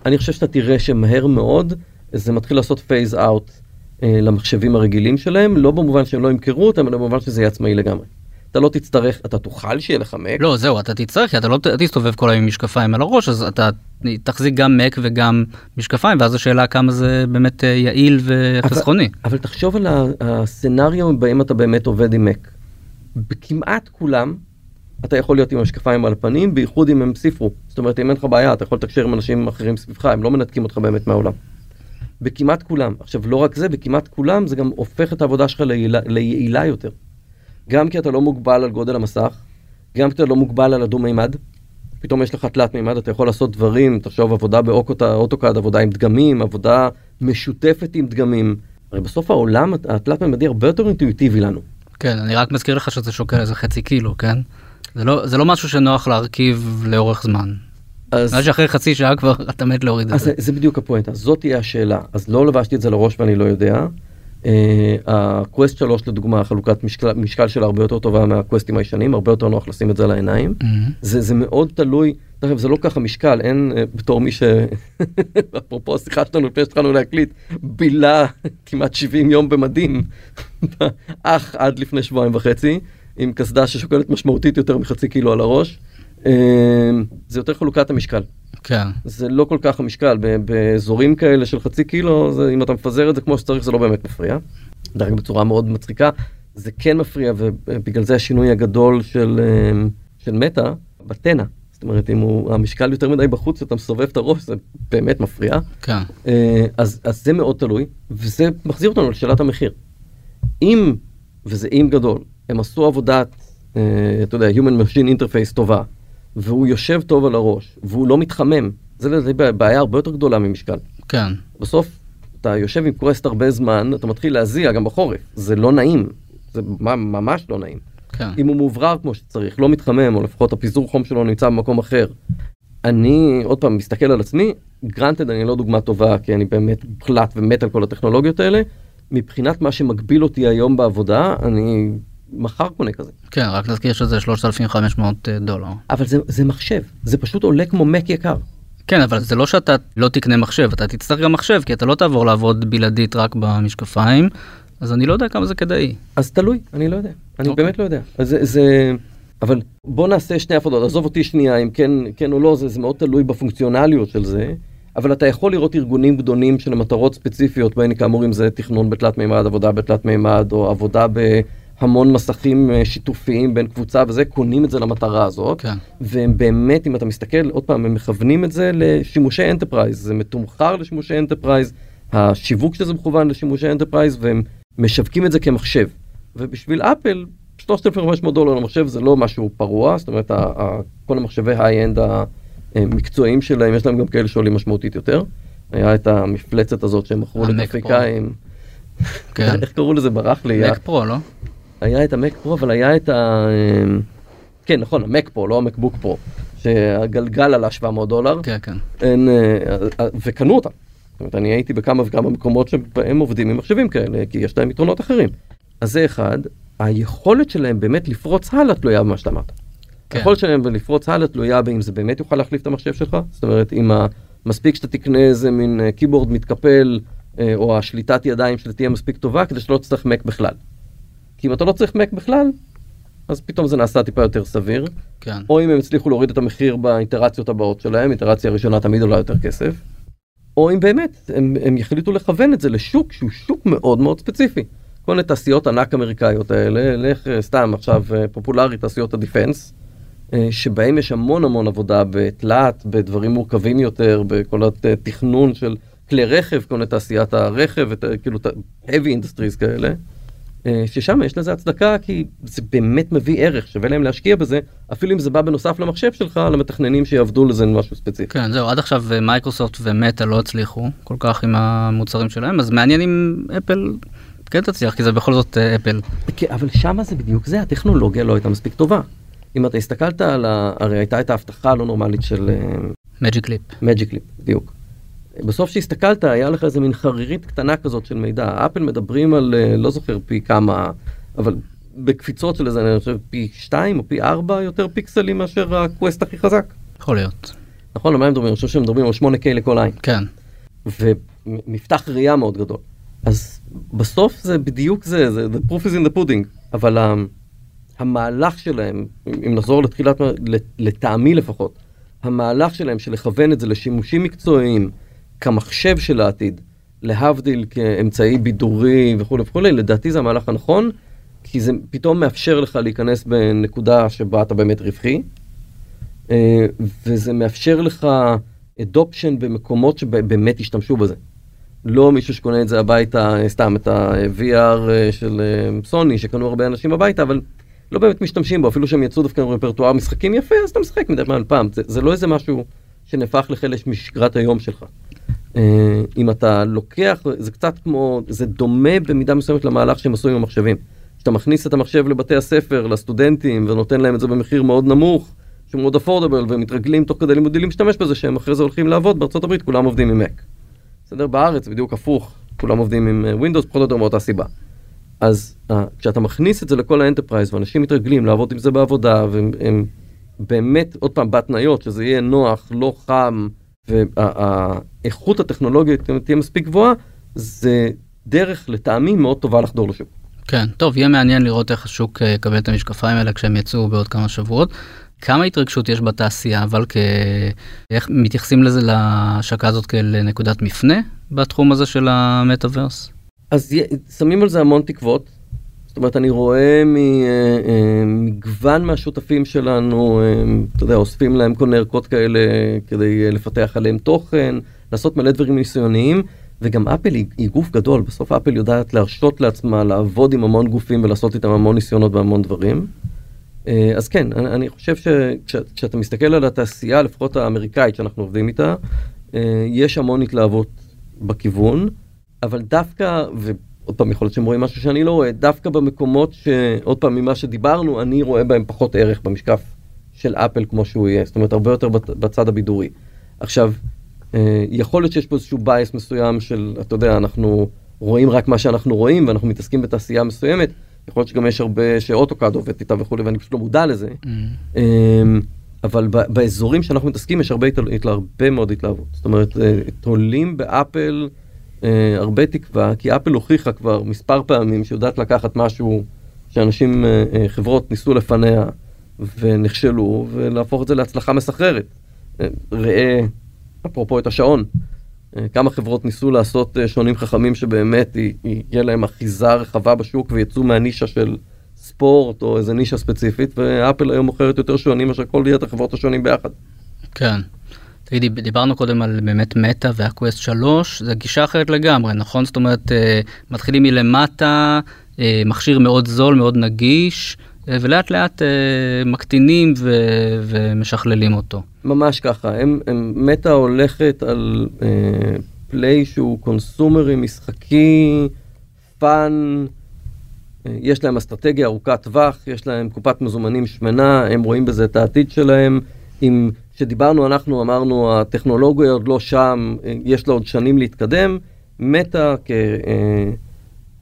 אני חושב שאתה תראה שמהר מאוד זה מתחיל לעשות phase out אה, למחשבים הרגילים שלהם, לא במובן שהם לא ימכרו אותם, אלא במובן שזה יהיה עצמאי לגמרי. אתה לא תצטרך, אתה תוכל שיהיה לך מק. לא, זהו, אתה תצטרך, כי אתה לא תסתובב כל היום עם משקפיים על הראש, אז אתה תחזיק גם מק וגם משקפיים, ואז השאלה כמה זה באמת אה, יעיל וחסכוני. אבל, אבל תחשוב על ה scenario בהם אתה באמת עובד עם מק. בכמעט כולם, אתה יכול להיות עם המשקפיים על הפנים, בייחוד אם הם see through. זאת אומרת, אם אין לך בעיה, אתה יכול לתקשר עם אנשים אחרים סביבך, הם לא מנתקים אותך באמת מהעולם. בכמעט כולם. עכשיו, לא רק זה, בכמעט כולם זה גם הופך את העבודה שלך ליעילה, ליעילה יותר. גם כי אתה לא מוגבל על גודל המסך, גם כי אתה לא מוגבל על הדו-מימד. פתאום יש לך תלת מימד, אתה יכול לעשות דברים, תחשוב עבודה באוטוקאד, עבודה עם דגמים, עבודה משותפת עם דגמים. הרי בסוף העולם התלת מימדי הרבה יותר אינטואיטיבי לנו. כן, אני רק מזכיר לך שזה שוקל איזה חצי קילו, כן? זה לא, זה לא משהו שנוח להרכיב לאורך זמן. אז... שאחרי חצי שעה כבר אתה מת להוריד את זה. זה בדיוק הפואנטה, זאת תהיה השאלה. אז לא לבשתי את זה לראש ואני לא יודע. הקווסט uh, 3 לדוגמה, החלוקת משקל, משקל שלה הרבה יותר טובה מהקווסטים הישנים, הרבה יותר נוח לשים את זה על העיניים. Mm-hmm. זה, זה מאוד תלוי, תכף זה לא ככה משקל, אין uh, בתור מי ש... אפרופו השיחה שלנו לפני שהתחלנו להקליט, בילה כמעט 70 יום במדים, אך עד לפני שבועיים וחצי, עם קסדה ששוקלת משמעותית יותר מחצי קילו על הראש. אמ, זה יותר חלוקת המשקל. כן. זה לא כל כך המשקל, באזורים כאלה של חצי קילו, זה, אם אתה מפזר את זה כמו שצריך זה לא באמת מפריע. דרך בצורה מאוד מצחיקה, זה כן מפריע ובגלל זה השינוי הגדול של, אמ, של מטא בטנא. זאת אומרת, אם הוא, המשקל יותר מדי בחוץ, אתה מסובב את הראש, זה באמת מפריע. כן. אה, אז, אז זה מאוד תלוי, וזה מחזיר אותנו לשאלת המחיר. אם, וזה אם גדול, הם עשו עבודת, אה, אתה יודע, Human Machine Interface טובה, והוא יושב טוב על הראש, והוא לא מתחמם. זה, זה בעיה הרבה יותר גדולה ממשקל. כן. בסוף, אתה יושב עם קווסט הרבה זמן, אתה מתחיל להזיע גם בחורף. זה לא נעים. זה ממש לא נעים. כן. אם הוא מאוורר כמו שצריך, לא מתחמם, או לפחות הפיזור חום שלו נמצא במקום אחר. אני, עוד פעם, מסתכל על עצמי, granted אני לא דוגמה טובה, כי אני באמת מוחלט ומת על כל הטכנולוגיות האלה. מבחינת מה שמגביל אותי היום בעבודה, אני מחר קונה כזה. כן, רק נזכיר שזה 3,500 אה, דולר. אבל זה, זה מחשב, זה פשוט עולה כמו מק יקר. כן, אבל זה לא שאתה לא תקנה מחשב, אתה תצטרך גם מחשב, כי אתה לא תעבור לעבוד בלעדית רק במשקפיים, אז אני לא יודע כמה זה כדאי. אז תלוי, אני לא יודע, אני okay. אוקיי. באמת לא יודע. אז זה, זה... אבל בוא נעשה שני הפרדות, עזוב אותי שנייה אם כן, כן או לא, זה, זה מאוד תלוי בפונקציונליות של זה, אבל אתה יכול לראות ארגונים גדולים שלמטרות ספציפיות, בין כאמור אם זה תכנון בתלת מימד, עבודה בתלת מימד, או עבודה ב... המון מסכים אה, שיתופיים בין קבוצה וזה, קונים את זה למטרה הזאת. כן. והם באמת, אם אתה מסתכל, עוד פעם, הם מכוונים את זה לשימושי enterprise, זה מתומחר לשימושי enterprise, השיווק של זה מכוון לשימושי enterprise, והם משווקים את זה כמחשב. ובשביל אפל, 3,500 דולר למחשב זה לא משהו פרוע, זאת אומרת, כל המחשבי high-end המקצועיים שלהם, יש להם גם כאלה שעולים משמעותית יותר. היה את המפלצת הזאת שהם מכרו לגרפיקאים. כן. איך קראו לזה? ברח לי. מק פרו, לא? היה את המק פרו, אבל היה את ה... אמ, כן, נכון, המק פרו, לא המקבוק פרו. שהגלגל עלה 700 דולר. כן, כן. אין, אה, אה, וקנו אותם. זאת אומרת, אני הייתי בכמה וכמה מקומות שבהם עובדים עם מחשבים כאלה, כי יש להם יתרונות אחרים. אז זה אחד, היכולת שלהם באמת לפרוץ הלאה תלויה במה שאתה אמרת. כן. היכולת שלהם לפרוץ הלאה תלויה באם זה באמת יוכל להחליף את המחשב שלך, זאת אומרת, אם מספיק שאתה תקנה איזה מין קיבורד אה, מתקפל, או השליטת ידיים שלה תהיה מספיק טובה, כדי שלא תצטרך מק בכלל. כי אם אתה לא צריך מק בכלל, אז פתאום זה נעשה טיפה יותר סביר. כן. או אם הם הצליחו להוריד את המחיר באינטרציות הבאות שלהם, אינטרציה ראשונה תמיד עולה יותר כסף. או אם באמת הם, הם יחליטו לכוון את זה לשוק שהוא שוק מאוד מאוד ספציפי. כל מיני תעשיות ענק אמריקאיות האלה, לך אה, סתם עכשיו אה, פופולרי תעשיות ה defense, אה, שבהם יש המון המון עבודה בתלת, בדברים מורכבים יותר, בכל התכנון של כלי רכב, כל מיני תעשיית הרכב, כאילו heavy industries כאלה. אה, ששם יש לזה הצדקה כי זה באמת מביא ערך, שווה להם להשקיע בזה, אפילו אם זה בא בנוסף למחשב שלך, למתכננים שיעבדו לזה משהו ספציפי. כן, זהו, עד עכשיו אה, מייקרוסופט ומטא לא הצליחו כל כך עם המוצרים שלהם, אז מעניין אם אפל כן תצליח, כי זה בכל זאת אה, אפל. כן, אבל שמה זה בדיוק זה, הטכנולוגיה לא הייתה מספיק טובה. אם אתה הסתכלת על ה... הרי הייתה את ההבטחה הלא נורמלית של מג'יק ליפ. מג'יק ליפ, בדיוק. בסוף שהסתכלת היה לך איזה מין חרירית קטנה כזאת של מידע. אפל מדברים על אה, לא זוכר פי כמה, אבל בקפיצות של איזה, אני חושב פי 2 או פי 4 יותר פיקסלים מאשר הקווסט הכי חזק. יכול להיות. נכון, למה הם מדברים? אני חושב שהם מדברים על 8K לכל עין. כן. ומפתח ראייה מאוד גדול. אז בסוף זה בדיוק זה, זה the proof is in the pudding, אבל המהלך שלהם, אם נחזור לתחילת, לטעמי לפחות, המהלך שלהם של לכוון את זה לשימושים מקצועיים, כמחשב של העתיד, להבדיל כאמצעי בידורי וכולי וכולי, לדעתי זה המהלך הנכון, כי זה פתאום מאפשר לך להיכנס בנקודה שבה אתה באמת רווחי, אה, וזה מאפשר לך אדופשן במקומות שבאמת ישתמשו בזה. לא מישהו שקונה את זה הביתה, סתם את ה-VR אה, של אה, סוני, שקנו הרבה אנשים הביתה, אבל לא באמת משתמשים בו, אפילו שהם יצאו דווקא עם רפרטואר משחקים יפה, אז אתה משחק מדי פעם. זה, זה לא איזה משהו שנהפך לחלק משגרת היום שלך. Uh, אם אתה לוקח, זה קצת כמו, זה דומה במידה מסוימת למהלך שהם עשו עם המחשבים. כשאתה מכניס את המחשב לבתי הספר, לסטודנטים, ונותן להם את זה במחיר מאוד נמוך, שהוא מאוד affordable, ומתרגלים תוך כדי לימודים להשתמש בזה, שהם אחרי זה הולכים לעבוד, בארצות הברית כולם עובדים עם Mac. בסדר? בארץ בדיוק הפוך, כולם עובדים עם אה, Windows, פחות או יותר מאותה סיבה. אז uh, כשאתה מכניס את זה לכל ה enterprise, ואנשים מתרגלים לעבוד עם זה בעבודה, והם באמת, עוד פעם, בהתניות, שזה יהיה נוח, לא חם, והאיכות הטכנולוגית תהיה מספיק גבוהה, זה דרך לטעמי מאוד טובה לחדור לשוק. כן, טוב, יהיה מעניין לראות איך השוק אה, יקבל את המשקפיים האלה כשהם יצאו בעוד כמה שבועות. כמה התרגשות יש בתעשייה, אבל כ... איך מתייחסים לזה להשקה הזאת כאל נקודת מפנה בתחום הזה של המטאוורס? אז שמים על זה המון תקוות. זאת אומרת, אני רואה ממגוון אה, מהשותפים שלנו, אה, אתה יודע, אוספים להם כל מיני ערכות כאלה כדי לפתח עליהם תוכן, לעשות מלא דברים ניסיוניים, וגם אפל היא, היא גוף גדול, בסוף אפל יודעת להרשות לעצמה לעבוד עם המון גופים ולעשות איתם המון ניסיונות והמון דברים. אה, אז כן, אני, אני חושב שכשאתה מסתכל על התעשייה, לפחות האמריקאית שאנחנו עובדים איתה, יש המון התלהבות בכיוון. אבל דווקא, ועוד פעם יכול להיות שהם רואים משהו שאני לא רואה, דווקא במקומות שעוד פעם ממה שדיברנו, אני רואה בהם פחות ערך במשקף של אפל כמו שהוא יהיה, זאת אומרת הרבה יותר בצד הבידורי. עכשיו, אה, יכול להיות שיש פה איזשהו בייס מסוים של, אתה יודע, אנחנו רואים רק מה שאנחנו רואים ואנחנו מתעסקים בתעשייה מסוימת, יכול להיות שגם יש הרבה שאוטוקאד עובד איתה וכולי ואני פשוט לא מודע לזה. Mm. אמ, אבל באזורים שאנחנו מתעסקים יש הרבה, הרבה מאוד התלהבות. זאת אומרת, אה, תולים באפל אה, הרבה תקווה, כי אפל הוכיחה כבר מספר פעמים שיודעת לקחת משהו שאנשים, אה, אה, חברות ניסו לפניה ונכשלו, ולהפוך את זה להצלחה מסחררת. אה, ראה, אפרופו את השעון, אה, כמה חברות ניסו לעשות אה, שעונים חכמים שבאמת יהיה להם אחיזה רחבה בשוק ויצאו מהנישה של ספורט או איזה נישה ספציפית, ואפל היום מוכרת יותר שעונים מאשר כל יתר חברות השעונים ביחד. כן. תגידי, דיברנו קודם על באמת מטא והקווסט 3, זה גישה אחרת לגמרי, נכון? זאת אומרת, אה, מתחילים מלמטה, אה, מכשיר מאוד זול, מאוד נגיש, אה, ולאט לאט מקטינים ו- ומשכללים אותו. ממש ככה, הם, הם מטא הולכת על play שהוא consumer-י, משחקי, fun. יש להם אסטרטגיה ארוכת טווח, יש להם קופת מזומנים שמנה, הם רואים בזה את העתיד שלהם. עם כשדיברנו אנחנו אמרנו הטכנולוגיה עוד לא שם, יש לה עוד שנים להתקדם. מטא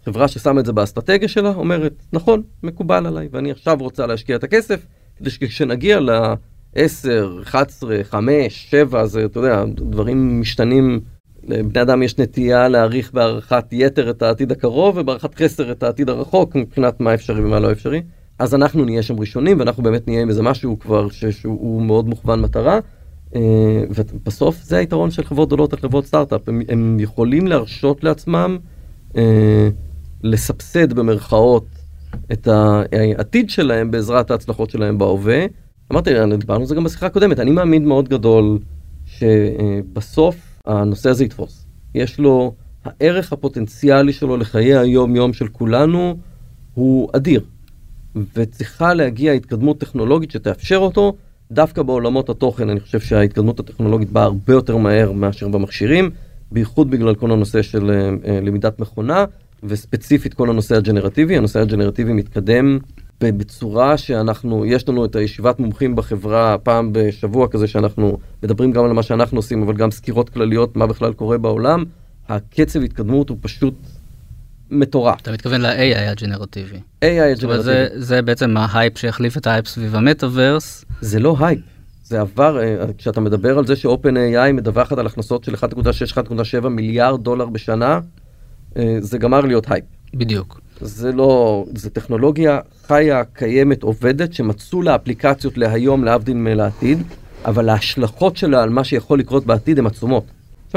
כחברה ששמה את זה באסטרטגיה שלה אומרת נכון, מקובל עליי ואני עכשיו רוצה להשקיע את הכסף כדי שכשנגיע ל-10, 11, 5, 7, זה אתה יודע, דברים משתנים. לבני אדם יש נטייה להעריך בהערכת יתר את העתיד הקרוב ובהערכת חסר את העתיד הרחוק מבחינת מה אפשרי ומה לא אפשרי. אז אנחנו נהיה שם ראשונים, ואנחנו באמת נהיה עם איזה משהו כבר שהוא מאוד מוכוון מטרה. אה, ובסוף זה היתרון של חברות גדולות על חברות סטארט-אפ, הם, הם יכולים להרשות לעצמם אה, לסבסד במרכאות את העתיד שלהם בעזרת ההצלחות שלהם בהווה. אמרתי, דיברנו על זה גם בשיחה הקודמת, אני מאמין מאוד גדול שבסוף הנושא הזה יתפוס. יש לו, הערך הפוטנציאלי שלו לחיי היום-יום של כולנו, הוא אדיר. וצריכה להגיע התקדמות טכנולוגית שתאפשר אותו. דווקא בעולמות התוכן אני חושב שההתקדמות הטכנולוגית באה הרבה יותר מהר מאשר במכשירים, בייחוד בגלל כל הנושא של uh, למידת מכונה, וספציפית כל הנושא הג'נרטיבי. הנושא הג'נרטיבי מתקדם בצורה שאנחנו, יש לנו את הישיבת מומחים בחברה פעם בשבוע כזה שאנחנו מדברים גם על מה שאנחנו עושים, אבל גם סקירות כלליות מה בכלל קורה בעולם. הקצב התקדמות הוא פשוט מטורף. אתה מתכוון ל-AI הג'נרטיבי. AI הג'נרטיבי. זה, זה בעצם ההייפ שהחליף את ההייפ סביב המטאוורס. זה לא הייפ. זה עבר, אה, כשאתה מדבר על זה ש-OpenAI מדווחת על הכנסות של 1.6-1.7 מיליארד דולר בשנה, אה, זה גמר להיות הייפ. בדיוק. זה לא, זה טכנולוגיה חיה, קיימת, עובדת, שמצאו לה אפליקציות להיום, להבדיל מלעתיד, אבל ההשלכות שלה על מה שיכול לקרות בעתיד הן עצומות.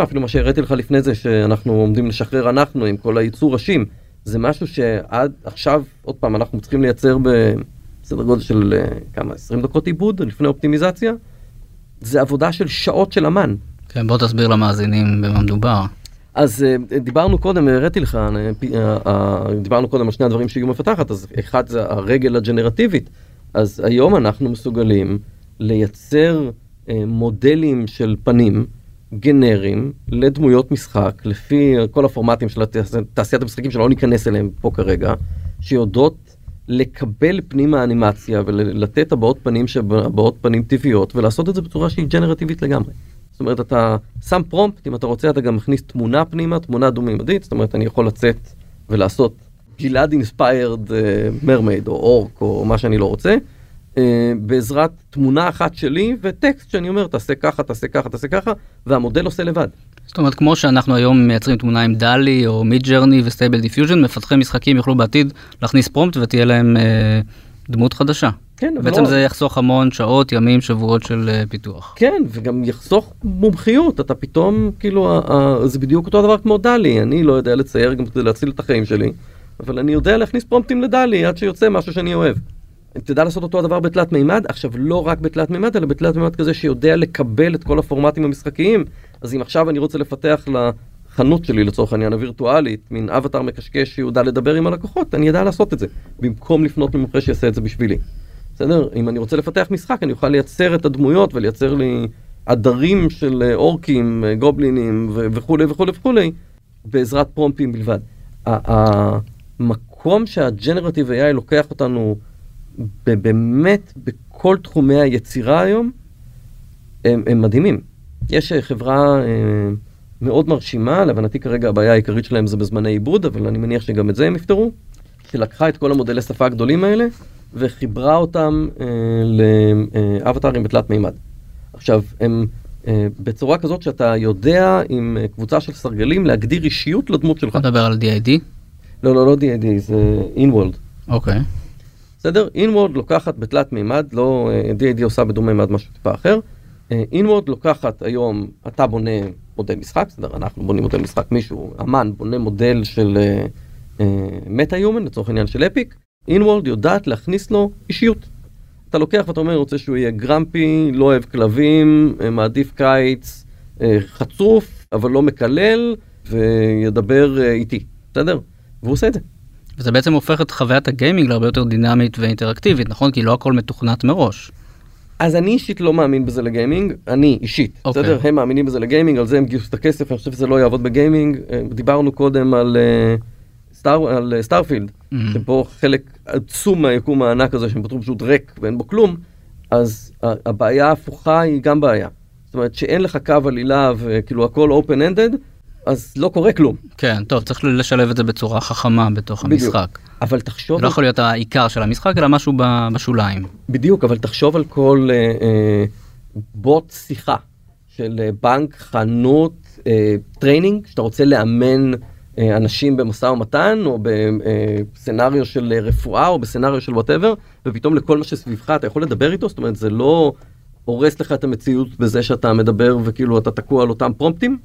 אפילו מה שהראיתי לך לפני זה, שאנחנו עומדים לשחרר אנחנו עם כל הייצור ראשים, זה משהו שעד עכשיו, עוד פעם, אנחנו צריכים לייצר בסדר גודל של אה, כמה, 20 דקות עיבוד לפני אופטימיזציה. זה עבודה של שעות של אמן. כן, בוא תסביר למאזינים במה מדובר. אז אה, דיברנו קודם, הראיתי לך, אה, דיברנו קודם על שני הדברים שהגיעו מפתחת, אז אחד זה הרגל הג'נרטיבית. אז היום אנחנו מסוגלים לייצר מודלים של פנים גנריים לדמויות משחק, לפי כל הפורמטים של תעשיית המשחקים שלא ניכנס אליהם פה כרגע, שיודעות לקבל פנים האנימציה ולתת הבעות פנים שהבעות פנים טבעיות ולעשות את זה בצורה שהיא ג'נרטיבית לגמרי. זאת אומרת, אתה שם פרומפט, אם אתה רוצה אתה גם מכניס תמונה פנימה, תמונה דו-מימדית, זאת אומרת, אני יכול לצאת ולעשות גלעד inspired mermaid או orc או מה שאני לא רוצה, אה, בעזרת תמונה אחת שלי וטקסט שאני אומר תעשה ככה תעשה ככה תעשה ככה והמודל עושה לבד. זאת אומרת כמו שאנחנו היום מייצרים תמונה עם DALL-E או Midjourney ו Stable Diffusion מפתחי משחקים יוכלו בעתיד להכניס prompt ותהיה להם אה, דמות חדשה. כן, בעצם לא... זה יחסוך המון שעות ימים שבועות של אה, פיתוח. כן וגם יחסוך מומחיות אתה פתאום כאילו ה, ה, זה בדיוק אותו דבר כמו דלי אני לא יודע לצייר גם כדי להציל את החיים שלי אבל אני יודע להכניס פרומפטים לדלי עד שיוצא משהו שאני אוהב. תדע לעשות אותו הדבר בתלת מימד, עכשיו לא רק בתלת מימד, אלא בתלת מימד כזה שיודע לקבל את כל הפורמטים המשחקיים. אז אם עכשיו אני רוצה לפתח לחנות שלי לצורך העניין הווירטואלית, מין אבטר מקשקש שיודע לדבר עם הלקוחות, אני אדע לעשות את זה, במקום לפנות למומחה שיעשה את זה בשבילי. בסדר? אם אני רוצה לפתח משחק, אני אוכל לייצר את הדמויות ולייצר לי עדרים של אורקים, גובלינים וכולי וכולי וכולי, בעזרת פרומפים בלבד. המקום שהג'נרטיב AI לוקח אותנו באמת בכל תחומי היצירה היום, הם, הם מדהימים. יש אה, חברה אה, מאוד מרשימה, להבנתי כרגע הבעיה העיקרית שלהם זה בזמני עיבוד, אבל אני מניח שגם את זה הם יפתרו, שלקחה את כל המודלי שפה הגדולים האלה וחיברה אותם אה, לאבטרים בתלת מימד. עכשיו, הם אה, בצורה כזאת שאתה יודע עם קבוצה של סרגלים להגדיר אישיות לדמות שלך. אתה מדבר על DID? לא, לא, לא DID, זה InWorld. אוקיי. Okay. בסדר? InWord לוקחת בתלת מימד, לא D&D אה, עושה בדו מימד משהו טיפה אחר. InWord אה, לוקחת היום, אתה בונה מודל משחק, בסדר? אנחנו בונים מודל משחק, מישהו, אמן, בונה מודל של מטא-יומן, uh, לצורך העניין של אפיק. Inworld יודעת להכניס לו אישיות. אתה לוקח ואתה אומר, רוצה שהוא יהיה grumpy, לא אוהב כלבים, מעדיף קיץ, חצוף, אבל לא מקלל, וידבר איתי, בסדר? והוא עושה את זה. וזה בעצם הופך את חוויית ה gaming להרבה יותר דינמית ואינטראקטיבית, נכון? כי לא הכל מתוכנת מראש. אז אני אישית לא מאמין בזה ל gaming, אני אישית, okay. אוקיי. בסדר? הם מאמינים בזה ל gaming, על זה הם גיוסו את הכסף, אני חושב שזה לא יעבוד ב gaming. אה, דיברנו קודם על, uh, סטאר, על uh, Starfield, mm-hmm. שבו חלק עצום מהיקום הענק הזה, שהם פתרו פשוט ריק ואין בו כלום, אז הבעיה ההפוכה היא גם בעיה. זאת אומרת שאין לך קו עלילה וכאילו הכל open ended, אז לא קורה כלום. כן, טוב, צריך לשלב את זה בצורה חכמה בתוך בדיוק. המשחק. אבל תחשוב... זה לא יכול להיות העיקר של המשחק, אלא משהו בשוליים. בדיוק, אבל תחשוב על כל אה, אה, בוט שיחה של אה, בנק, חנות, אה, training, שאתה רוצה לאמן אה, אנשים במשא ומתן, או ב scenario אה, של רפואה, או ב scenario של whatever, ופתאום לכל מה שסביבך אתה יכול לדבר איתו, זאת אומרת, זה לא הורס לך את המציאות בזה שאתה מדבר וכאילו אתה תקוע על אותם prompt-ים.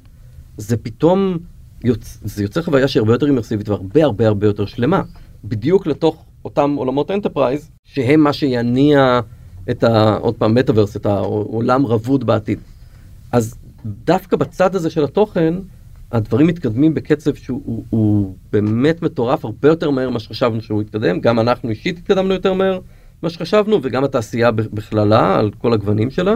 זה פתאום, יוצ... זה יוצר חוויה שהיא הרבה יותר immersive-ית והרבה הרבה הרבה יותר שלמה. בדיוק לתוך אותם עולמות enterprise, שהם מה שיניע את ה... עוד פעם, מטאוורס, את העולם רבוד בעתיד. אז דווקא בצד הזה של התוכן, הדברים מתקדמים בקצב שהוא הוא, הוא באמת מטורף, הרבה יותר מהר ממה שחשבנו שהוא יתקדם, גם אנחנו אישית התקדמנו יותר מהר ממה שחשבנו, וגם התעשייה בכללה, על כל הגוונים שלה.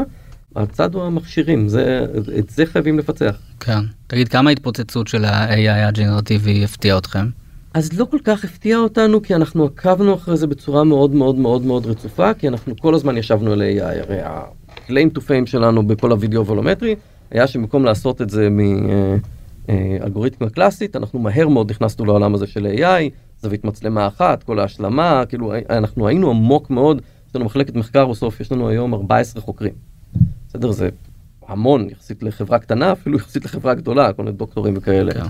הצד הוא המכשירים, זה, את זה חייבים לפצח. כן. תגיד, כמה ההתפוצצות של ה-AI הג'נרטיבי הפתיע אתכם? אז לא כל כך הפתיע אותנו, כי אנחנו עקבנו אחרי זה בצורה מאוד מאוד מאוד מאוד רצופה, כי אנחנו כל הזמן ישבנו על AI, הרי ה-claim to fame שלנו בכל הוידאו וולומטרי, היה שבמקום לעשות את זה מאלגוריתמה קלאסית, אנחנו מהר מאוד נכנסנו לעולם הזה של AI, זווית מצלמה אחת, כל ההשלמה, כאילו אנחנו היינו עמוק מאוד, יש לנו מחלקת מחקר בסוף, יש לנו היום 14 חוקרים. בסדר, זה המון יחסית לחברה קטנה, אפילו יחסית לחברה גדולה, כל מיני דוקטורים וכאלה. כן.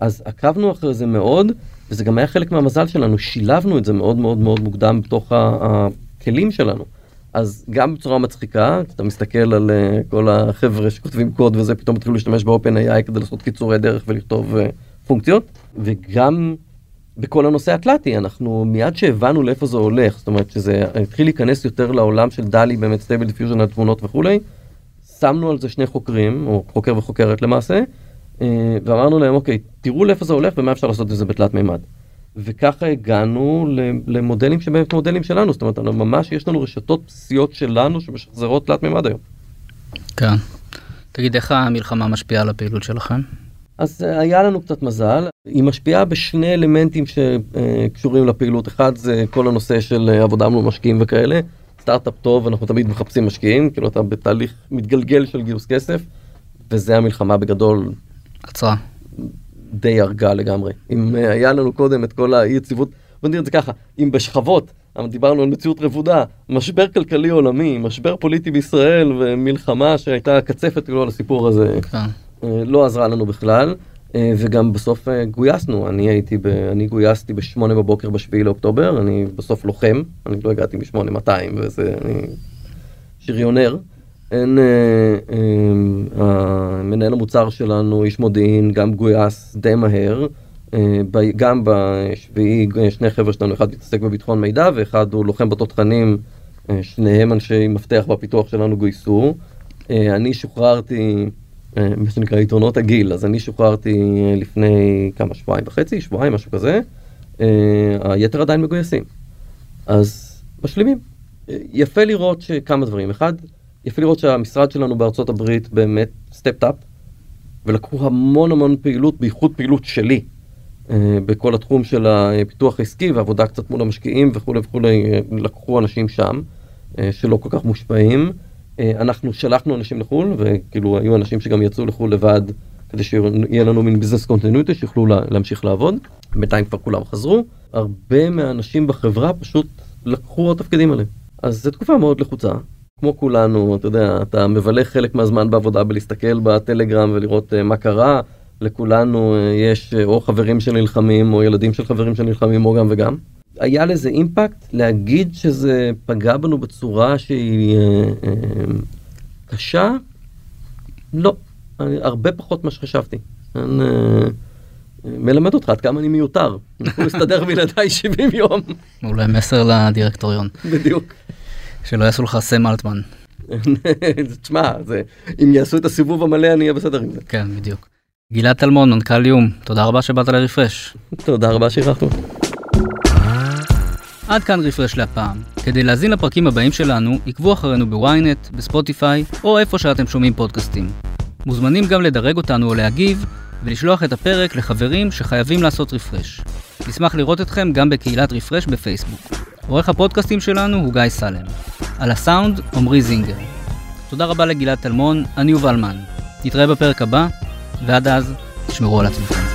אז עקבנו אחרי זה מאוד, וזה גם היה חלק מהמזל שלנו, שילבנו את זה מאוד מאוד מאוד מוקדם בתוך הכלים שלנו. אז גם בצורה מצחיקה, כשאתה מסתכל על uh, כל החבר'ה שכותבים קוד וזה, פתאום התחילו להשתמש ב-OpenAI כדי לעשות קיצורי דרך ולכתוב uh, פונקציות, וגם בכל הנושא התלתי, אנחנו מיד שהבנו לאיפה זה הולך, זאת אומרת שזה התחיל להיכנס יותר לעולם של DALL-E, באמת Stable Diffusion על תמונות וכולי, שמנו על זה שני חוקרים, או חוקר וחוקרת למעשה, אה, ואמרנו להם, אוקיי, תראו לאיפה זה הולך ומה אפשר לעשות את זה בתלת מימד. וככה הגענו למודלים שבאמת מודלים שלנו, זאת אומרת, ממש יש לנו רשתות בסיסיות שלנו שמשחזרות תלת מימד היום. כן. תגיד, איך המלחמה משפיעה על הפעילות שלכם? אז אה, היה לנו קצת מזל, היא משפיעה בשני אלמנטים שקשורים לפעילות, אחד זה כל הנושא של אה, עבודה מול משקיעים וכאלה, סטארט-אפ טוב, אנחנו תמיד מחפשים משקיעים, כאילו אתה בתהליך מתגלגל של גיוס כסף, וזה המלחמה בגדול. עצרה. די הרגה לגמרי. אם אה, היה לנו קודם את כל האי יציבות, בוא נראה את זה ככה, אם בשכבות, דיברנו על מציאות רבודה, משבר כלכלי עולמי, משבר פוליטי בישראל ומלחמה שהייתה קצפת כאילו על הסיפור הזה, כן. אה, לא עזרה לנו בכלל. אה, וגם בסוף גויסנו, אני הייתי, ב, אני גויסתי בשמונה בבוקר בשביעי לאוקטובר, אני בסוף לוחם, אני לא הגעתי משמונה 200 וזה, אני שריונר. אין, אה, אה, מנהל המוצר שלנו, איש מודיעין, גם גויס די מהר. אה, ב, גם בשביעי שני חבר'ה שלנו, אחד מתעסק בביטחון מידע ואחד הוא לוחם בתותחנים, אה, שניהם אנשי מפתח בפיתוח שלנו גויסו. אה, אני שוחררתי, אה, מה שנקרא יתרונות הגיל, אז אני שוחררתי אה, לפני כמה שבועיים וחצי, שבועיים, משהו כזה. אה, היתר עדיין מגויסים. אז משלימים. אה, יפה לראות שכמה דברים. אחד, יפה לראות שהמשרד שלנו בארצות הברית באמת סטפט אפ, ולקחו המון המון פעילות, בייחוד פעילות שלי, אה, בכל התחום של הפיתוח העסקי ועבודה קצת מול המשקיעים וכולי וכולי, אה, לקחו אנשים שם, אה, שלא כל כך מושפעים. אנחנו שלחנו אנשים לחו"ל, וכאילו היו אנשים שגם יצאו לחו"ל לבד, כדי שיהיה לנו מין ביזנס קונטיניוטי, שיוכלו להמשיך לעבוד. בינתיים כבר כולם חזרו. הרבה מהאנשים בחברה פשוט לקחו עוד תפקידים עליהם. אז זו תקופה מאוד לחוצה. כמו כולנו, אתה יודע, אתה מבלה חלק מהזמן בעבודה בלהסתכל בטלגרם ולראות uh, מה קרה. לכולנו uh, יש uh, או חברים שנלחמים או ילדים של חברים שנלחמים או גם וגם. היה לזה אימפקט להגיד שזה פגע בנו בצורה שהיא uh, uh, קשה? לא, אני, הרבה פחות ממה שחשבתי. אני, uh, מלמד אותך עד כמה אני מיותר. אנחנו נסתדר בלעדיי 70 יום. אולי מסר לדירקטוריון. בדיוק. שלא יעשו לך סם אלטמן. תשמע, אם יעשו את הסיבוב המלא אני אהיה בסדר עם זה. כן, בדיוק. גלעד טלמון, מנכ"ל יום, תודה רבה שבאת לרפרש. תודה רבה שאירחנו. עד כאן רפרש להפעם. כדי להזין לפרקים הבאים שלנו, עקבו אחרינו בוויינט, בספוטיפיי, או איפה שאתם שומעים פודקאסטים. מוזמנים גם לדרג אותנו או להגיב, ולשלוח את הפרק לחברים שחייבים לעשות רפרש. נשמח לראות אתכם גם בקהילת רפרש בפייסבוק. עורך הפודקאסטים שלנו הוא גיא סלם. על הסאונד, עמרי זינגר. תודה רבה לגלעד טלמון, אני יובל מן. נתראה בפרק הבא, ועד אז, תשמרו על עצמכם.